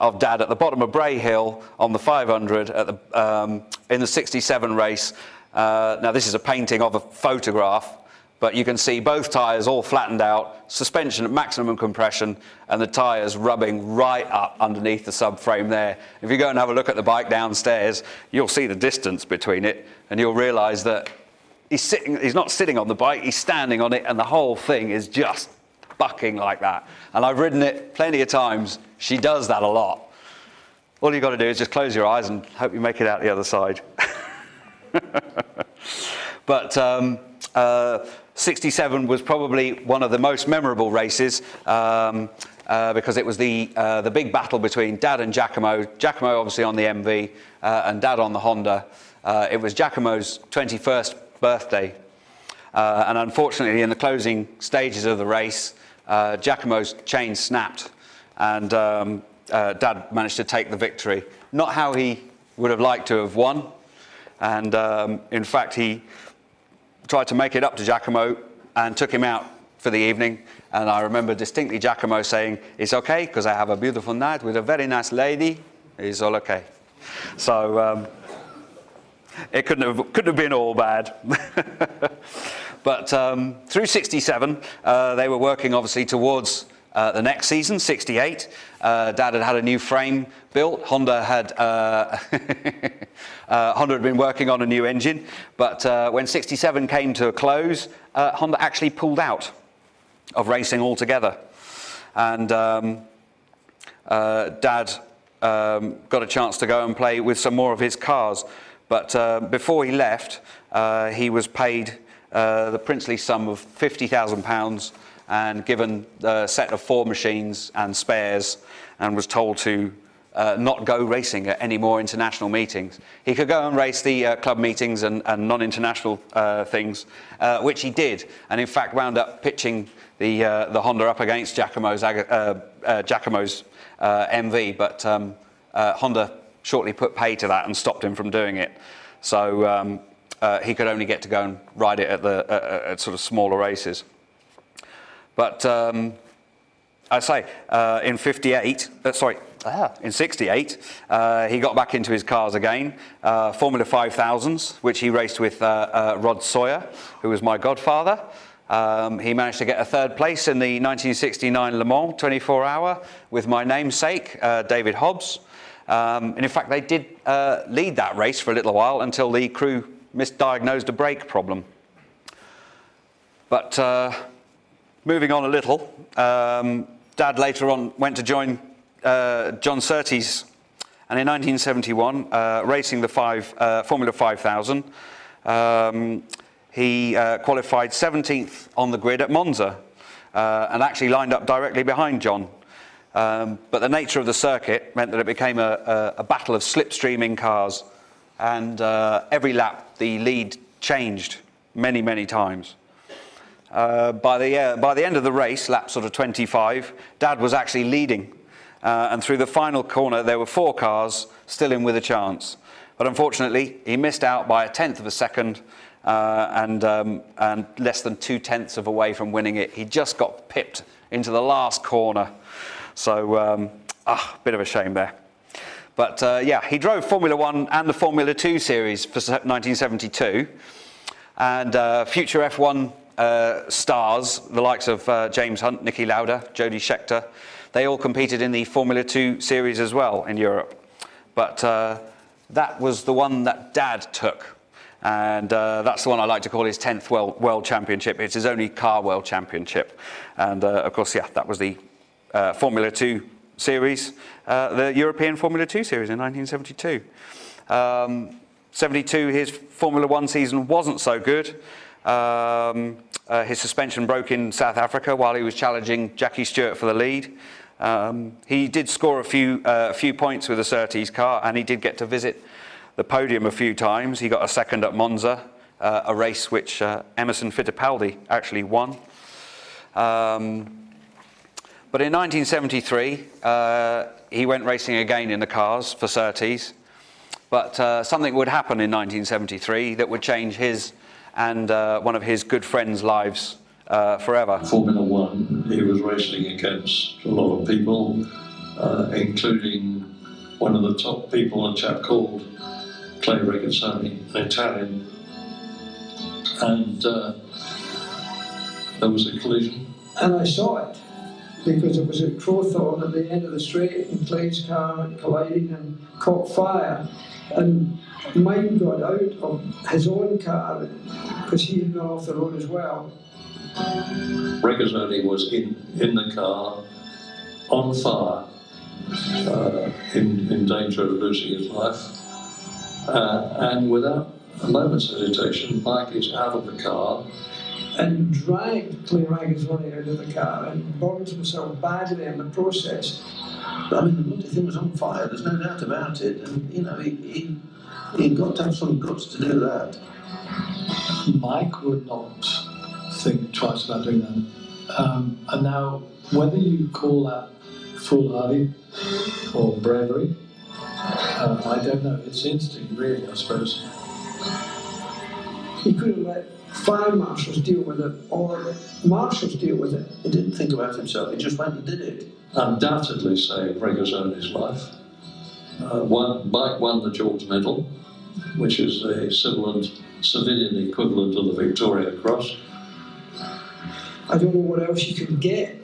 of Dad at the bottom of Bray Hill on the 500 at the, um, in the 67 race. Uh, now, this is a painting of a photograph, but you can see both tyres all flattened out, suspension at maximum compression, and the tyres rubbing right up underneath the subframe there. If you go and have a look at the bike downstairs, you'll see the distance between it, and you'll realise that he's, sitting, he's not sitting on the bike, he's standing on it, and the whole thing is just bucking like that. And I've ridden it plenty of times. She does that a lot. All you've got to do is just close your eyes and hope you make it out the other side. but um, uh, 67 was probably one of the most memorable races um, uh, because it was the, uh, the big battle between Dad and Giacomo. Giacomo, obviously, on the MV uh, and Dad on the Honda. Uh, it was Giacomo's 21st birthday. Uh, and unfortunately, in the closing stages of the race, Giacomo's chain snapped and um, Dad managed to take the victory. Not how he would have liked to have won, and um, in fact, he tried to make it up to Giacomo and took him out for the evening. And I remember distinctly Giacomo saying, It's okay, because I have a beautiful night with a very nice lady. It's all okay. So um, it couldn't have, couldn't have been all bad. but um, through 67, uh, they were working obviously towards uh, the next season, 68, uh, Dad had had a new frame built. Honda had, uh, uh Honda had been working on a new engine, but uh, when 67 came to a close, uh, Honda actually pulled out of racing altogether. And um, Dad um, got a chance to go and play with some more of his cars. But before he left, he was paid the princely sum of £50,000 and given a set of four machines and spares and was told to uh, not go racing at any more international meetings. He could go and race the uh, club meetings and, and non international uh, things, uh, which he did, and in fact wound up pitching the, uh, the Honda up against Giacomo's, uh, Giacomo's MV, but um, Honda shortly put pay to that and stopped him from doing it. So um, he could only get to go and ride it at, the, at sort of smaller races. But um, I say, uh, in 58, uh, sorry, ah, in 68, uh, he got back into his cars again, uh, Formula 5000s, which he raced with uh, uh, Rod Sawyer, who was my godfather. Um, he managed to get a third place in the 1969 Le Mans 24 hour with my namesake, David Hobbs. Um, and in fact, they did lead that race for a little while until the crew misdiagnosed a brake problem. But Moving on a little, um, Dad later on went to join uh, John Surtees, and in 1971, uh, racing the five, uh, Formula 5000, um, he uh, qualified 17th on the grid at Monza uh, and actually lined up directly behind John. Um, but the nature of the circuit meant that it became a, a, a battle of slipstreaming cars, and uh, every lap the lead changed many, many times. Uh, by, the, uh, by the end of the race, lap sort of 25, Dad was actually leading. Uh, and through the final corner, there were four cars still in with a chance. But unfortunately, he missed out by a tenth of a second uh, and, um, and less than two tenths of a way from winning it. He just got pipped into the last corner. So, um, ah, bit of a shame there. But uh, yeah, he drove Formula One and the Formula Two series for 1972. And uh, future F1 uh, stars, the likes of uh, James Hunt, Niki Lauda, Jody Scheckter, they all competed in the Formula 2 series as well in Europe. But uh, that was the one that Dad took. And uh, that's the one I like to call his 10th World, World Championship. It's his only car World Championship. And uh, of course, yeah, that was the Formula 2 series, the European Formula 2 series in 1972. Um, 72, his Formula 1 season wasn't so good. Um, uh, his suspension broke in South Africa while he was challenging Jackie Stewart for the lead. Um, he did score a few, uh, a few points with the Surtees car, and he did get to visit the podium a few times. He got a second at Monza, uh, a race which uh, Emerson Fittipaldi actually won. Um, but in 1973, uh, he went racing again in the cars for Surtees. But uh, something would happen in 1973 that would change his and uh, one of his good friends' lives uh, forever. Formula One, he was racing against a lot of people, uh, including one of the top people, a chap called Clay Regazzoni, an Italian. And uh, there was a collision. And I saw it because it was at Crowthorne at the end of the straight, and Clay's car colliding and caught fire. And mine got out of his own car because he had gone off the road as well. Regazzoni was in, in the car on fire, uh, in, in danger of losing his life. Uh, and without a moment's hesitation, Mike is out of the car and dragged Clay Regazzoni out of the car and burned himself badly in the process. I mean, the thing was on fire, there's no doubt about it. And, you know, he, he, he got to have some guts to do that. Mike would not think twice about doing that. Um, and now, whether you call that foolhardy or bravery, uh, I don't know. It's instinct, really, I suppose. He could have let fire marshals deal with it or marshals deal with it. He didn't think about himself, he just went and did it. Undoubtedly saved Regazzoni's life. Uh, won, Mike won the George Medal, which is a civil and civilian equivalent of the Victoria Cross. I don't know what else you can get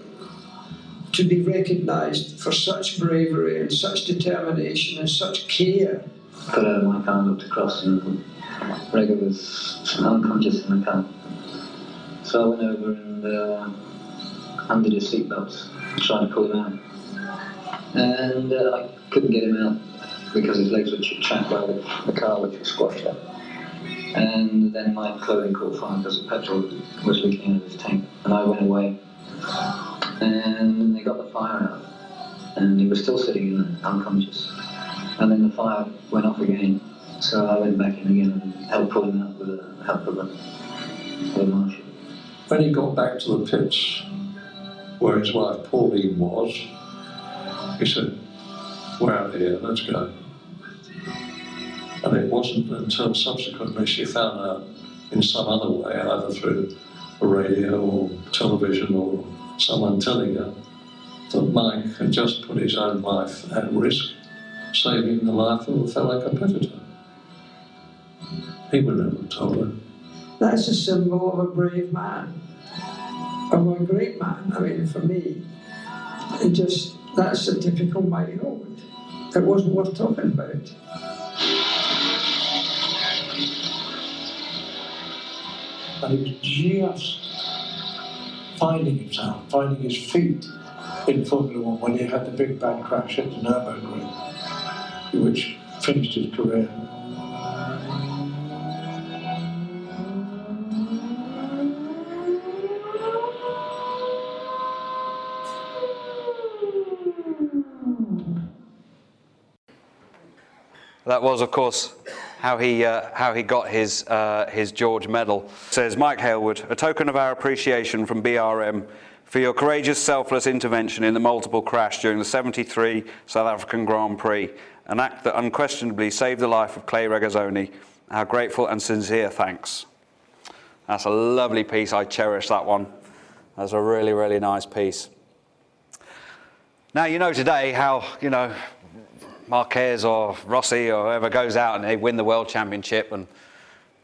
to be recognised for such bravery and such determination and such care. Got out my car and looked across and Rega was unconscious in the car. So I went over and uh, undid his seatbelts, trying to pull him out. And uh, I couldn't get him out because his legs were trapped by the, the car, which was squashed up. And then my clothing caught fire because the petrol was leaking out of his tank. And I went away. And they got the fire out. And he was still sitting in there, unconscious. And then the fire went off again. So I went back in again and helped pull him out with the help of a, a marshal. When he got back to the pits where his wife Pauline was, he said, We're out here, let's go. And it wasn't until subsequently she found out in some other way, either through the radio or television or someone telling her, that Mike had just put his own life at risk, saving the life of a fellow competitor. He would never have told her. That's a symbol of a brave man, of a great man. I mean, for me, it just that's a typical Mike Holt. It wasn't worth talking about. And he was just finding himself, finding his feet in Formula One when he had the big bad crash at the Nürburgring, which finished his career. That was, of course, how he, uh, how he got his, uh, his George Medal. Says Mike Hailwood, a token of our appreciation from BRM for your courageous, selfless intervention in the multiple crash during the 73 South African Grand Prix, an act that unquestionably saved the life of Clay Regazzoni. Our grateful and sincere thanks. That's a lovely piece. I cherish that one. That's a really, really nice piece. Now, you know today how, you know, Marquez or Rossi or whoever goes out and they win the world championship and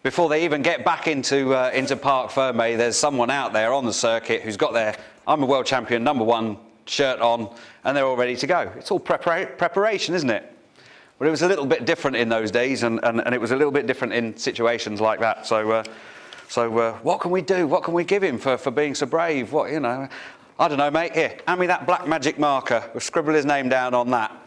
before they even get back into, uh, into Parc Ferme, there's someone out there on the circuit who's got their I'm a world champion number one shirt on and they're all ready to go. It's all prepara- preparation, isn't it? But it was a little bit different in those days and, and, and it was a little bit different in situations like that. So, uh, so uh, what can we do? What can we give him for, for being so brave? What, you know, I don't know, mate. Here, hand me that black magic marker. We'll scribble his name down on that.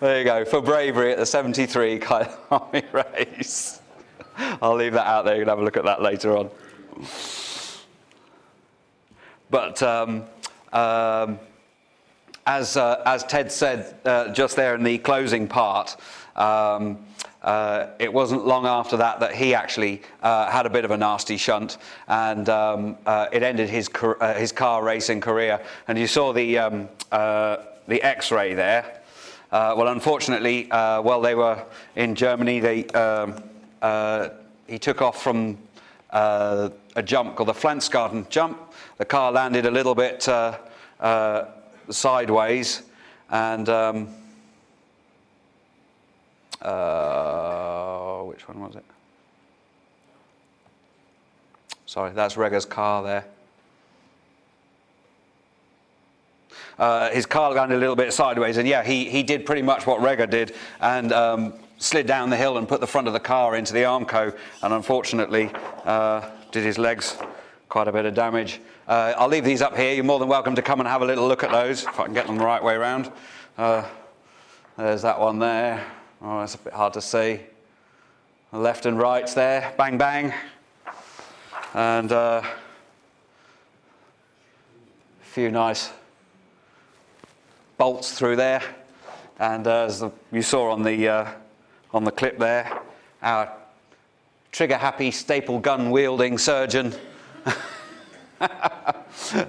There you go, for bravery at the 73 Kyle Army race. I'll leave that out there. You can have a look at that later on. But um, um, as, uh, as Ted said uh, just there in the closing part, um, uh, it wasn't long after that that he actually uh, had a bit of a nasty shunt and um, uh, it ended his, uh, his car racing career. And you saw the, um, the x ray there. well, unfortunately, while they were in Germany, they, um, he took off from a jump called the Pflanzgarten jump. The car landed a little bit sideways and um, uh, which one was it? Sorry, that's Rega's car there. Uh, his car landed a little bit sideways, and yeah, he, he did pretty much what Rega did and um, slid down the hill and put the front of the car into the Armco, and unfortunately uh, did his legs quite a bit of damage. Uh, I'll leave these up here. You're more than welcome to come and have a little look at those if I can get them the right way around. Uh, there's that one there. Oh, it's a bit hard to see. Left and right there, bang bang. And uh, a few nice bolts through there. And uh, as the, you saw on the, uh, on the clip there, our trigger happy staple gun wielding surgeon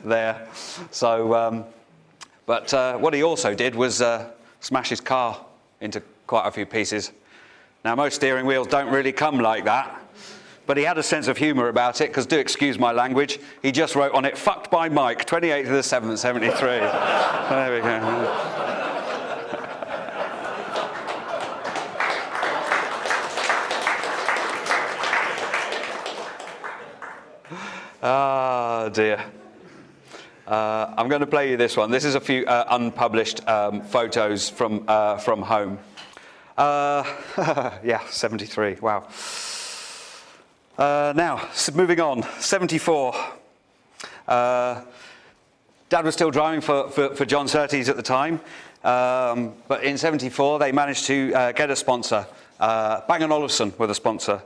there. So, um, but uh, what he also did was uh, smash his car into quite a few pieces. Now, most steering wheels don't really come like that, but he had a sense of humour about it, because do excuse my language, he just wrote on it, fucked by Mike, 28th of the 7th, 73. there we go. Ah, dear. Uh, I'm going to play you this one. This is a few uh, unpublished um, photos from, uh, from home. Uh, yeah, 73. Wow. Uh, now, moving on. 74. Uh, Dad was still driving for, for, for John Surtees at the time. Um, but in 74, they managed to get a sponsor. Bang & Olufsen were the sponsor.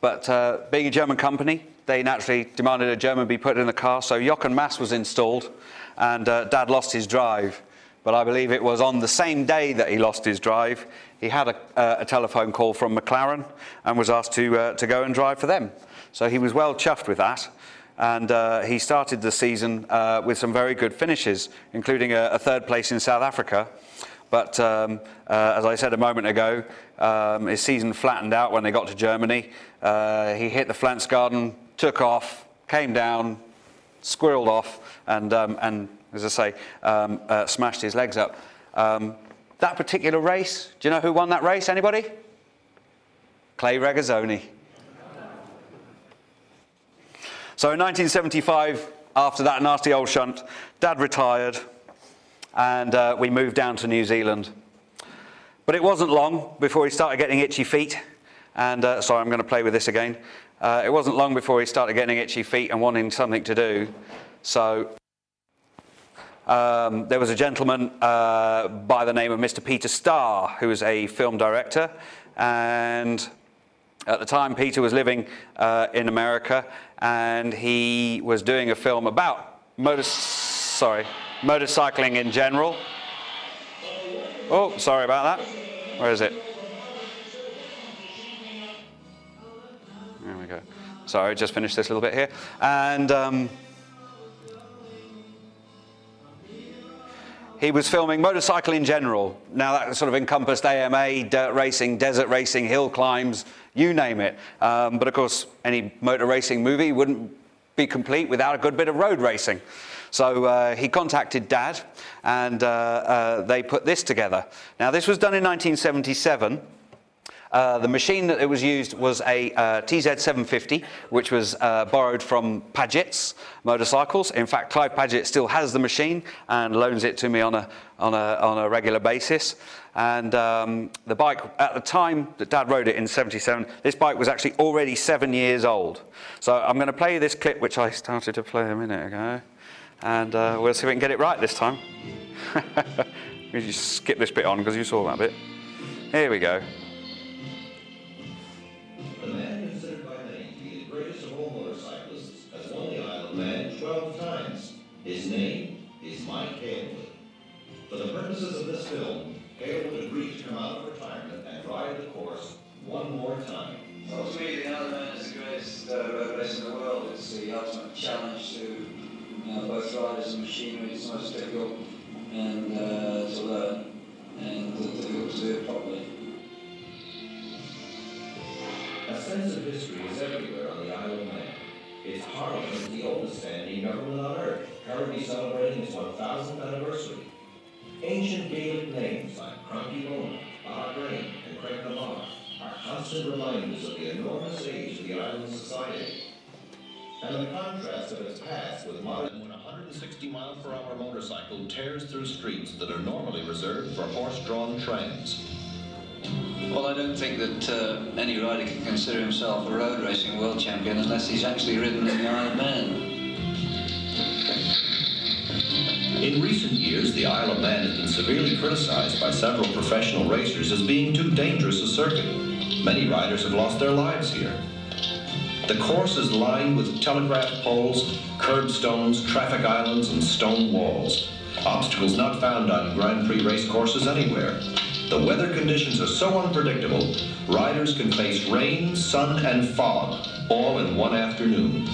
But being a German company, they naturally demanded a German be put in the car. So Jochen Mass was installed, and Dad lost his drive but I believe it was on the same day that he lost his drive, he had a, uh, a telephone call from McLaren and was asked to, uh, to go and drive for them. So he was well chuffed with that. And uh, he started the season uh, with some very good finishes, including a, a third place in South Africa. But um, uh, as I said a moment ago, um, his season flattened out when they got to Germany. Uh, he hit the Pflanzgarten, took off, came down, squirreled off, and, um, and as I say, um, uh, smashed his legs up. Um, that particular race, do you know who won that race? Anybody? Clay Regazzoni. So in 1975, after that nasty old shunt, Dad retired and uh, we moved down to New Zealand. But it wasn't long before he started getting itchy feet. And uh, sorry, I'm going to play with this again. Uh, it wasn't long before he started getting itchy feet and wanting something to do. So um, there was a gentleman uh, by the name of Mr. Peter Starr, who was a film director, and at the time Peter was living uh, in America, and he was doing a film about motor, sorry, motorcycling in general. Oh, sorry about that. Where is it? There we go. Sorry, just finished this little bit here, and. Um, he was filming motorcycle in general. Now that sort of encompassed AMA, dirt racing, desert racing, hill climbs, you name it. Um, but of course, any motor racing movie wouldn't be complete without a good bit of road racing. So uh, he contacted Dad, and uh, uh, they put this together. Now, this was done in 1977. Uh, the machine that it was used was a uh, TZ750, which was uh, borrowed from Paget's motorcycles. In fact, Clive Paget still has the machine and loans it to me on a, on a, on a regular basis. And um, the bike, at the time that Dad rode it in 77, this bike was actually already seven years old. So I'm going to play this clip, which I started to play a minute ago. And uh, we'll see if we can get it right this time. you just skip this bit on because you saw that bit. Here we go. Isle of Man 12 times. His name is Mike Hailwood. For the purposes of this film, Hailwood agreed to come out of retirement and ride the course one more time. Well, to me, the Isle of Man is the greatest uh, road race in the world. It's the ultimate challenge to uh, both riders and machinery. It's most difficult and uh, to learn and difficult to do it properly. A sense of history is everywhere on the Isle of Man. Its parliament is the oldest standing government on earth, currently celebrating its 1000th anniversary. Ancient Gaelic names like Cronk-ny-Mona, Bahrain, and Creg-ny-Baa are constant reminders of the enormous age of the island's society. And the contrast of its past with modern when a 160 mile per hour motorcycle tears through streets that are normally reserved for horse-drawn trams. Well, I don't think that uh, any rider can consider himself a road racing world champion unless he's actually ridden in the Isle of Man. In recent years, the Isle of Man has been severely criticized by several professional racers as being too dangerous a circuit. Many riders have lost their lives here. The course is lined with telegraph poles, curbstones, traffic islands, and stone walls. Obstacles not found on Grand Prix race courses anywhere. The weather conditions are so unpredictable, riders can face rain, sun, and fog all in one afternoon.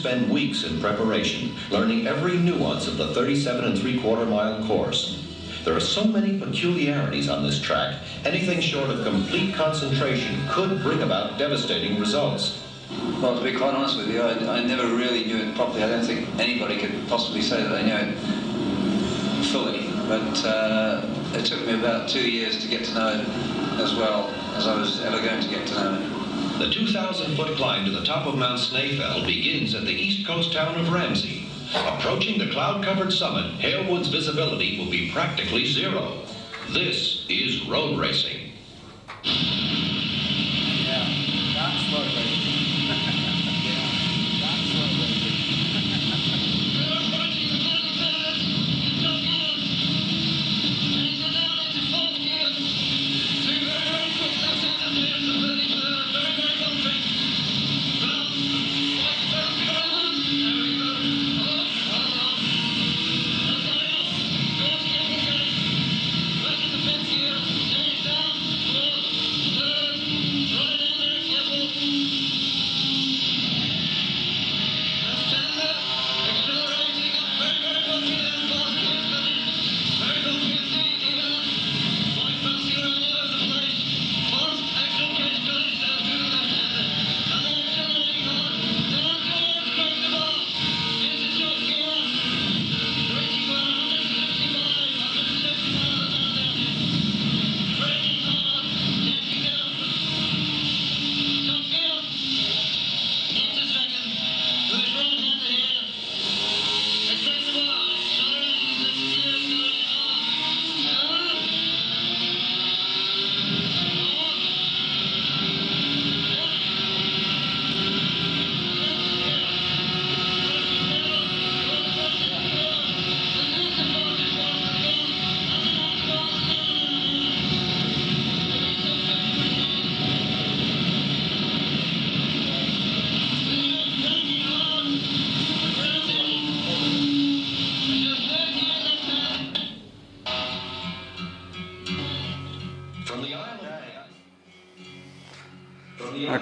Spend weeks in preparation, learning every nuance of the 37 and 3 quarter mile course. There are so many peculiarities on this track, anything short of complete concentration could bring about devastating results. Well, to be quite honest with you, I, I never really knew it properly. I don't think anybody could possibly say that they knew it fully. But uh, it took me about two years to get to know it as well as I was ever going to get to know it. The 2,000 foot climb to the top of Mount Snaefell begins at the east coast town of Ramsey. Approaching the cloud covered summit, Hailwood's visibility will be practically zero. This is road racing.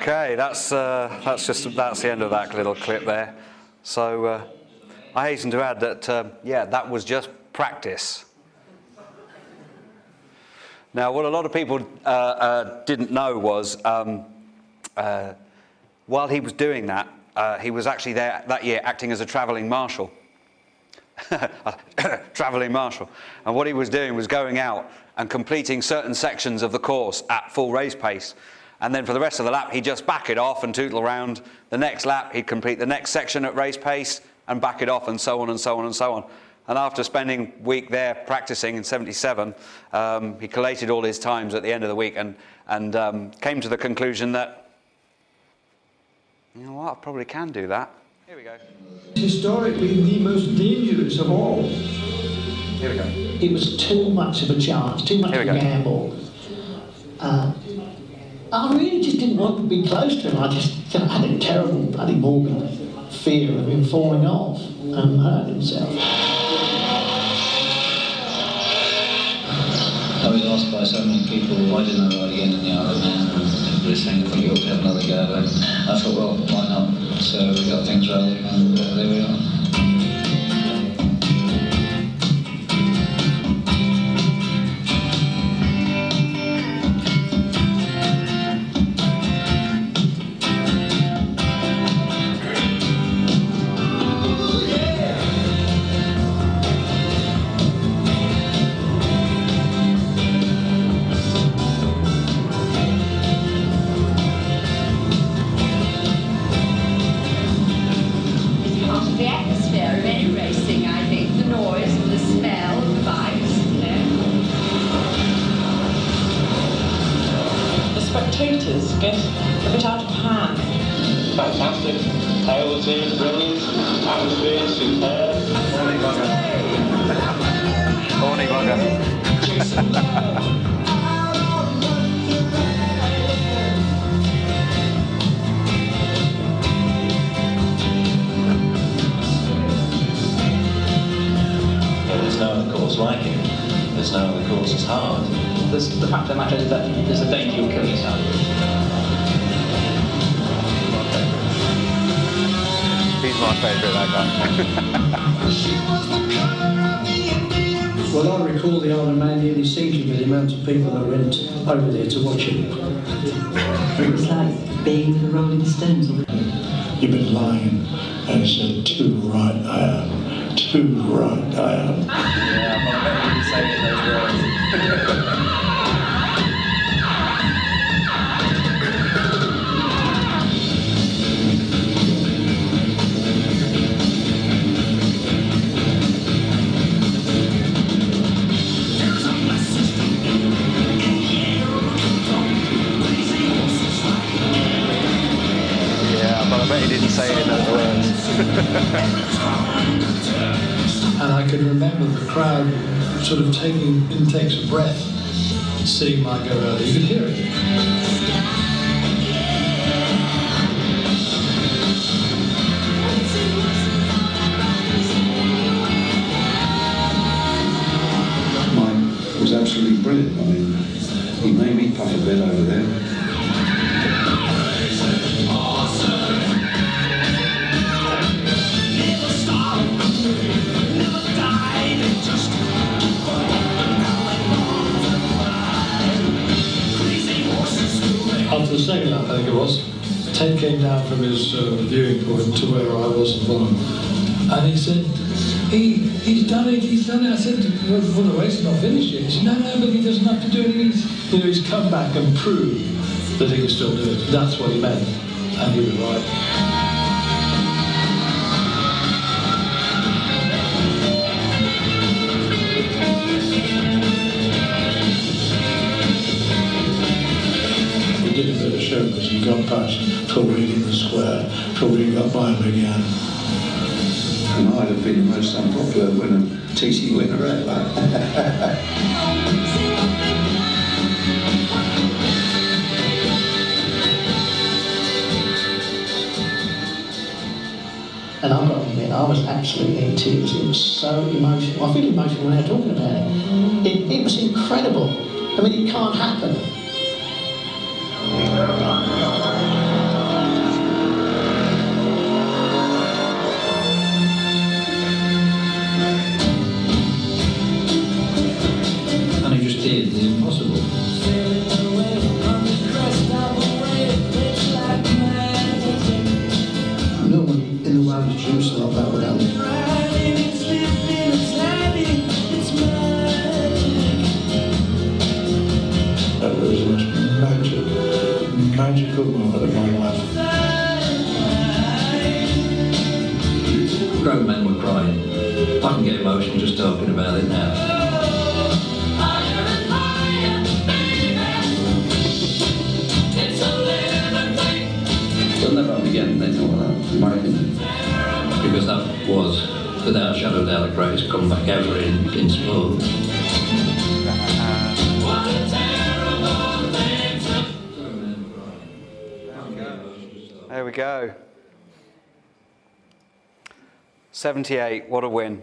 Okay, that's uh, that's just that's the end of that little clip there. So uh, I hasten to add that um, yeah, that was just practice. Now, what a lot of people uh, uh, didn't know was um, uh, while he was doing that, uh, he was actually there that year acting as a travelling marshal. travelling marshal. And what he was doing was going out and completing certain sections of the course at full race pace. And then for the rest of the lap, he'd just back it off and tootle around. The next lap, he'd complete the next section at race pace and back it off, and so on and so on and so on. And after spending a week there practicing in 77, um, he collated all his times at the end of the week and, and um, came to the conclusion that, you know what, I probably can do that. Here we go. Historically, the most dangerous of all. Here we go. It was too much of a chance, too much of we a go. gamble. Uh, I really just didn't want to be close to him. I just of had a terrible, bloody Morgan fear of him falling off and hurt himself. I was asked by so many people why didn't I ride again in the Isle of Man and everybody saying I you ought to have another go and I thought well why not so we got things rolling and uh, there we are. People that went over there to watch it. It was like being with the Rolling Stones. You've been lying and said too right I am, too right I am. Sort of taking intakes of breath, and seeing my go early. You could hear it. You know, he's come back and proved that he can still do it. That's what he meant, and he was right. He did a bit of show because he got past Phil Read in the square. Phil Read got by him again. And I'd have been the most unpopular winner, TT winner ever. And I've got to I was absolutely in tears. It was so emotional. I feel emotional now talking about it. It, it was incredible. I mean, it can't happen. That without That was the most magic, magical moment of my life. Grown men were crying. I can get emotional just talking about it now. Was, without a shadow of doubt, the greatest comeback ever in, in sport. There we go. 78, what a win.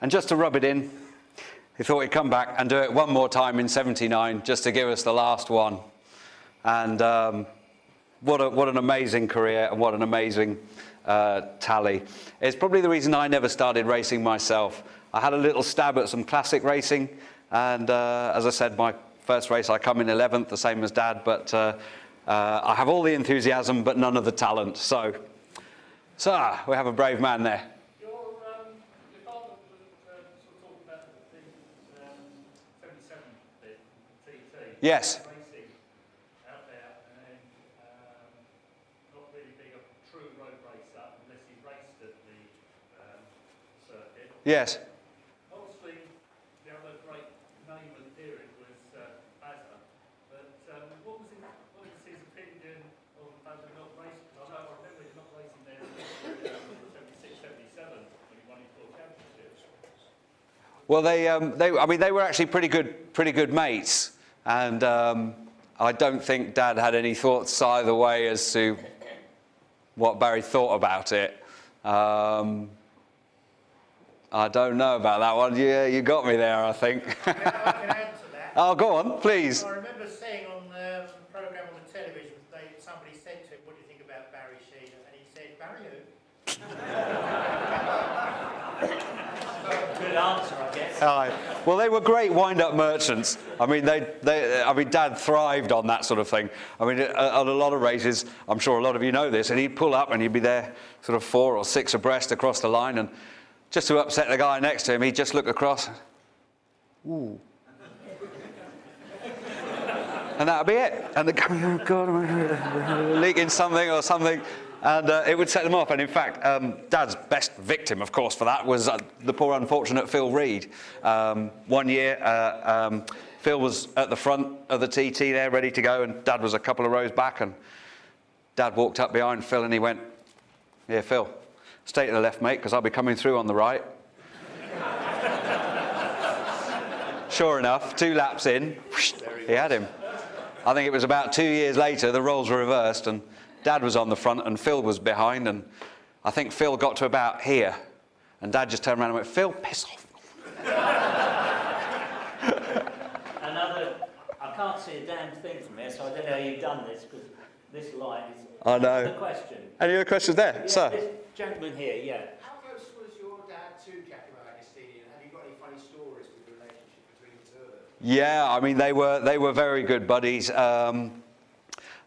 And just to rub it in, he thought he'd come back and do it one more time in 79 just to give us the last one. And um, what, a, what an amazing career and what an amazing uh, tally. It's probably the reason I never started racing myself. I had a little stab at some classic racing, and uh, as I said, my first race I come in 11th, the same as Dad, but uh, uh, I have all the enthusiasm but none of the talent. So, so we have a brave man there. Yes. Yes. Obviously, the other great name of the period was uh, Bazza. But um, what was his, what was his opinion on Bazza not racing? I know I remember him not racing there in 76, 77 when he won his world championships. Well, they, um, they, I mean, they were actually pretty good, pretty good mates, and um, I don't think Dad had any thoughts either way as to what Barry thought about it. Um, I don't know about that one. Yeah, you got me there, I think. oh, go on, please. I remember seeing on the program on the television, they, somebody said to him, "What do you think about Barry Sheene?" And he said, "Barry who?" Good answer, I guess. Aye. Well, they were great wind-up merchants. I mean, they, they, I mean, Dad thrived on that sort of thing. I mean, at at a lot of races, I'm sure a lot of you know this, and he'd pull up and he'd be there, sort of four or six abreast across the line, and just to upset the guy next to him, he'd just look across. Ooh. And that'd be it. And they'd go, oh God, leaking something or something. And uh, it would set them off. And in fact, um, Dad's best victim, of course, for that was uh, the poor unfortunate Phil Read. Um, one year, uh, um, Phil was at the front of the TT there, ready to go, and Dad was a couple of rows back. And Dad walked up behind Phil and he went, Here, Phil, stay to the left, mate, because I'll be coming through on the right. sure enough, two laps in, he had him. I think it was about two years later, the roles were reversed, and Dad was on the front and Phil was behind. And I think Phil got to about here, and Dad just turned around and went, Phil, piss off. Another, I can't see a damn thing from here, so I don't know how you've done this because this light is. I know. The question. Any other questions there, Yeah, sir? This gentleman here, yeah. How close was your dad to Giacomo Agostini, and have you got any funny stories with the relationship between the two of them? Yeah, I mean they were they were very good buddies. Um,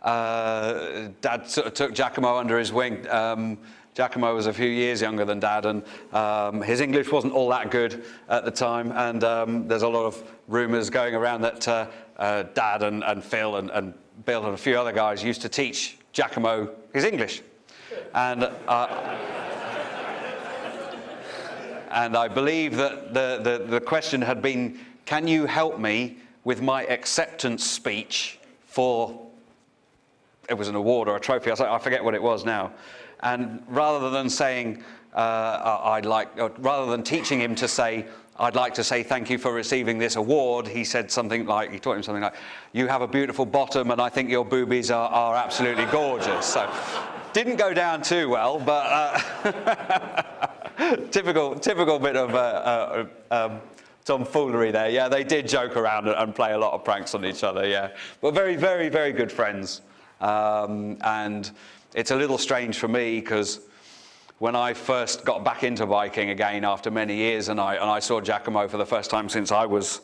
uh, Dad sort of took Giacomo under his wing. Um, Giacomo was a few years younger than Dad, and um, his English wasn't all that good at the time. And um, there's a lot of rumours going around that uh, uh, Dad and, and Phil and, and Bill and a few other guys used to teach Giacomo his English. And uh, and I believe that the, the, the question had been Can you help me with my acceptance speech for it was an award or a trophy? I, like, I forget what it was now. And rather than saying, uh, I'd like, rather than teaching him to say, I'd like to say thank you for receiving this award, he said something like, he taught him something like, You have a beautiful bottom, and I think your boobies are, are absolutely gorgeous. So, didn't go down too well, but. Uh, typical, typical bit of uh, uh, um, tomfoolery there. Yeah, they did joke around and, play a lot of pranks on each other. Yeah, but very, very, very good friends. Um, and it's a little strange for me because when I first got back into biking again after many years, and I and I saw Giacomo for the first time since I was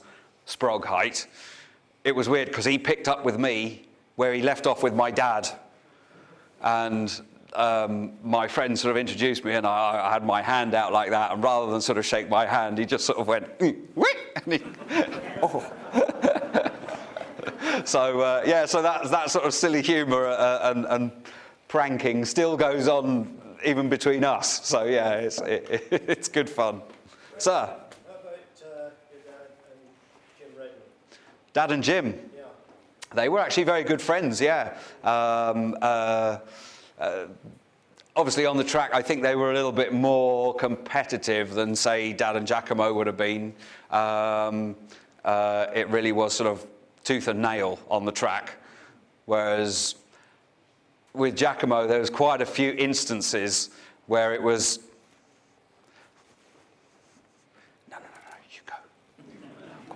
sprog height, it was weird because he picked up with me where he left off with my dad, and um, my friend sort of introduced me, and I, I had my hand out like that, and rather than sort of shake my hand, he just sort of went, "Mm, and he, oh. so uh, yeah, so that that sort of silly humour uh, and, and pranking still goes on even between us. So yeah, it's it, it's good fun, sir. How about uh, your dad and Jim Redman? Dad and Jim. Yeah. They were actually very good friends, yeah. Um, uh, obviously, on the track, I think they were a little bit more competitive than, say, Dad and Giacomo would have been. Um, uh, it really was sort of tooth and nail on the track. Whereas with Giacomo, there was quite a few instances where it was No, no, no, no, you go.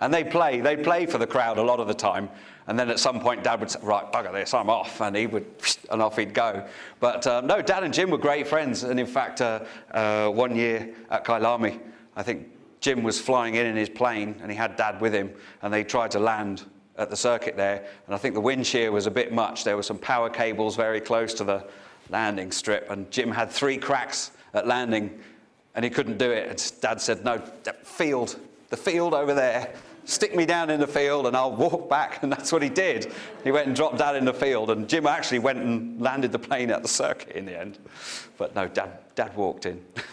And they play, they play for the crowd a lot of the time. And then at some point, Dad would say, right, bugger this, I'm off. And he would, and off he'd go. But um, no, Dad and Jim were great friends. And in fact, uh, uh, one year at Kyalami, I think Jim was flying in in his plane and he had Dad with him. And they tried to land at the circuit there. And I think the wind shear was a bit much. There were some power cables very close to the landing strip. And Jim had three cracks at landing and he couldn't do it. And Dad said, no, field, the field over there, stick me down in the field and I'll walk back. And that's what he did. He went and dropped Dad in the field, and Jim actually went and landed the plane at the circuit in the end. But no, Dad, Dad walked in.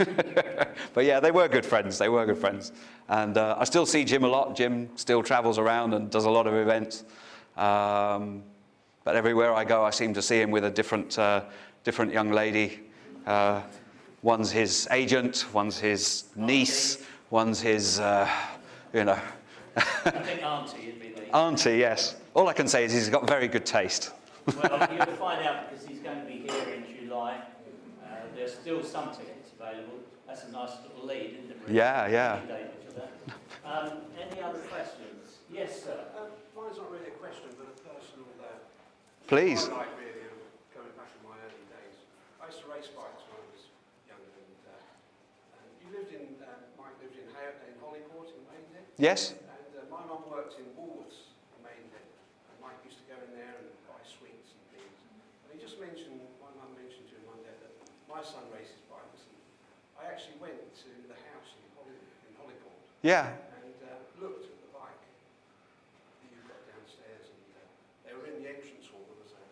but yeah, they were good friends. They were good friends. And uh, I still see Jim a lot. Jim still travels around and does a lot of events. Um, but everywhere I go, I seem to see him with a different, uh, different young lady. Uh, one's his agent, one's his niece, one's his, uh, you know. I think Auntie would be the. Auntie, yes. All I can say is he's got very good taste. Well, you'll find out because he's going to be here in July. Uh, there's still some tickets available. That's a nice little lead, isn't it? really? Yeah, yeah. Thank you, David, for that. Um, any other questions? Yes, sir. Um, mine's not really a question, but a personal. Uh, Please. highlight, really, of going back in my early days. I used to race bikes when I was younger, and, uh, and you lived in, uh, Mike lived in, Hay- in Holyport in Maidenhead. Yes? And uh, my mum worked in Woolworths, Maidenhead. And Mike used to go in there and buy sweets and things. And he just mentioned, my mum mentioned to him one day that my son races bikes. And I actually went to the house in, Holly, in Holyport Yeah. and uh, looked at the bike that you've got downstairs. And uh, they were in the entrance hall. There was a,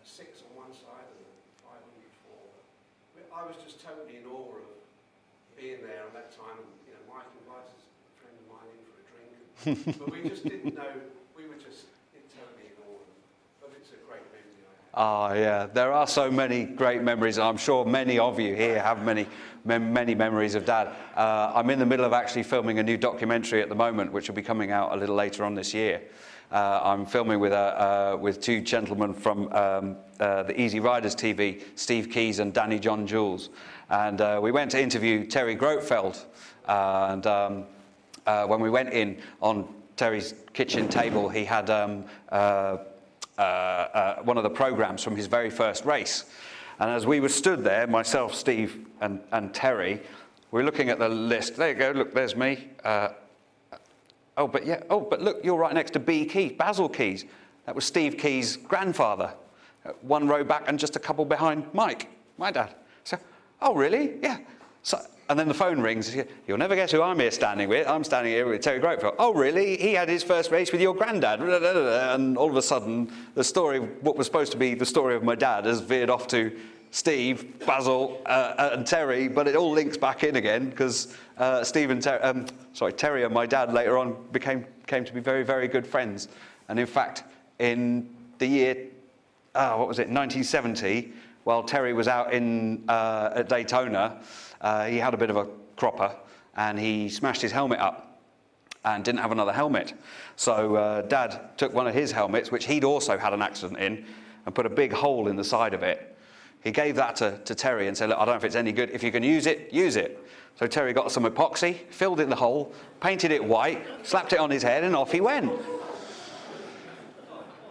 a six on one side and a 504. But I was just totally in awe of being there at that time. And, you know, Mike invited a friend of mine in for a drink. but we just didn't know, we were just in totally in awe. But it's a great memory I have. Ah, yeah. There are so many great memories. I'm sure many of you here have many, many memories of Dad. Uh, I'm in the middle of actually filming a new documentary at the moment, which will be coming out a little later on this year. Uh, I'm filming with, uh, uh, with two gentlemen from um, uh, the Easy Riders TV, Steve Keys and Danny John Jules. And uh, we went to interview Terry Grotefeld. Uh, and um, uh, when we went in on Terry's kitchen table, he had um, uh, uh, uh, one of the programs from his very first race. And as we were stood there, myself, Steve, and, and Terry, we were looking at the list. There you go, look, there's me. Uh, oh, but yeah, oh, but look, you're right next to B. Keys, Basil Keys. That was Steve Keys' grandfather. One row back and just a couple behind Mike, my dad. So, oh, really? Yeah. So, and then the phone rings. You'll never guess who I'm here standing with. I'm standing here with Terry Grotefeld. Oh, really? He had his first race with your granddad. And all of a sudden, the story, what was supposed to be the story of my dad, has veered off to Steve, Basil, uh, and Terry, but it all links back in again because uh, Steve and Terry, um, sorry, Terry and my dad later on became came to be very, very good friends. And in fact, in the year, ah, what was it, 1970, while Terry was out in uh, at Daytona, uh, he had a bit of a cropper and he smashed his helmet up and didn't have another helmet. So uh, Dad took one of his helmets, which he'd also had an accident in, and put a big hole in the side of it. He gave that to, to Terry and said, Look, I don't know if it's any good. If you can use it, use it. So Terry got some epoxy, filled in the hole, painted it white, slapped it on his head, and off he went.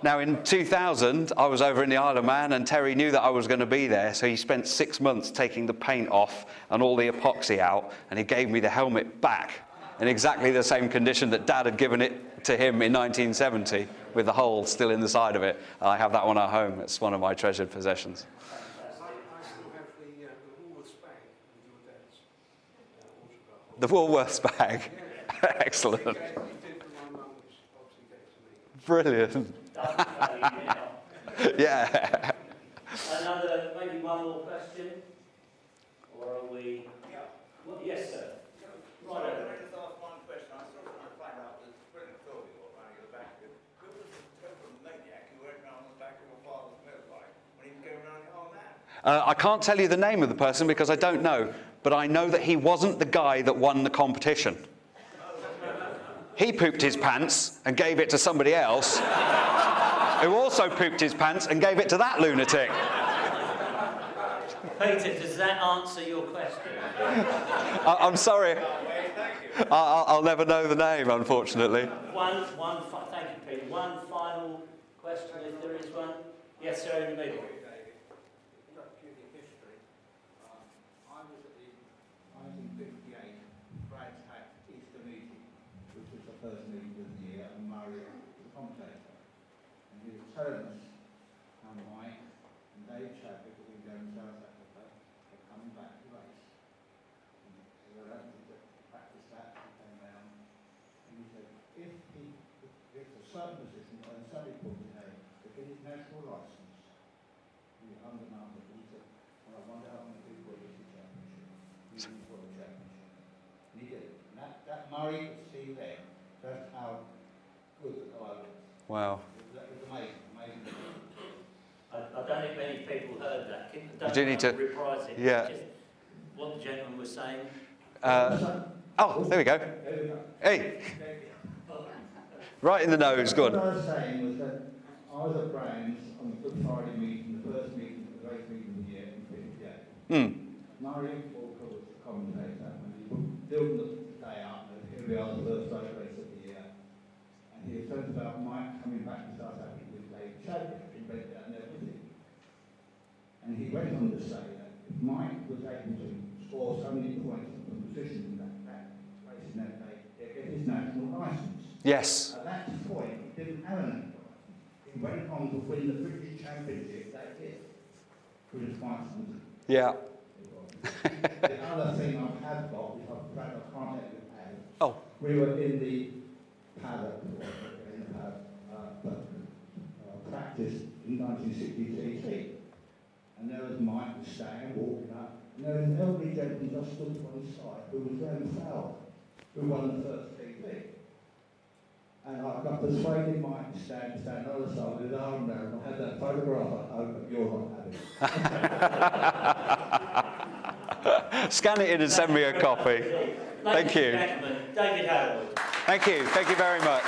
Now, in 2000, I was over in the Isle of Man, and Terry knew that I was going to be there, so he spent six months taking the paint off and all the epoxy out, and he gave me the helmet back in exactly the same condition that Dad had given it to him in 1970, with the hole still in the side of it. I have that one at home. It's one of my treasured possessions. I, I still have the, Woolworths bag with your dad's autograph. The Woolworths bag. Excellent. He gave it to my mum, which obviously gave it to me. Brilliant. yeah. Another, maybe one more question? Or are we? Well, yes, sir. Right over. I just ask one question. I was still trying to find out this brilliant story you're running at the back. Who who was the total maniac who went around on the back of your father's motorbike when he was going around the whole man? Uh, I can't tell you the name of the person because I don't know, but I know that he wasn't the guy that won the competition. He pooped his pants and gave it to somebody else, who also pooped his pants and gave it to that lunatic. Peter, does that answer your question? I, I'm sorry. I, I'll, I'll never know the name, unfortunately. One, one, fi- thank you, Peter. One final question, if there is one. Yes, sir, in the middle. history. Um, I was at the 1958 the year, and the he us were coming back to race. And having to practice that, he and he said, if he, if a position, to get his national the undernumbered, he said, well, I wonder how many people will this championship. He for the championship. And he did it. And that, that Murray could see then, that's how good the guy was. Wow. That was amazing, amazing. I, I don't think many people heard that. Don't do need to- reprise it. yeah. Just what the gentleman was saying. Uh, oh, there we go. There we go. Hey, right in the nose, good. What. I was saying was that I was at Brands on the Good Friday meeting, the first meeting, the race meeting of the year in 58. Hmm. Murray Walker was the commentator, and he was building the day up, and here we are, the first road race of the year. And he was talking about Mike coming back to South Africa with Dave Chadwick, he went down there with him. And he on to say that if Mike was able to score so many points from position in that, that race in that day, to get his national licence. Yes. At that point, he didn't have a national licence. He went on to win the British Championship that year, which was quite. Yeah. The other thing I have got, which I'm afraid I can't let you have, Oh. we were in the paddock, in the paddock, uh, uh, practice in 1963, and there was Mike Stan walking up, and there was an elderly gentleman just stood to one side who was Graham Fowler, who won the first TT. And I got persuaded Mike to stand, to stand on the other side with his arm round, and I had that photograph, I hope you're not having. Scan it in and send me a copy. Thank you. David Hailwood. Thank you. Thank you very much.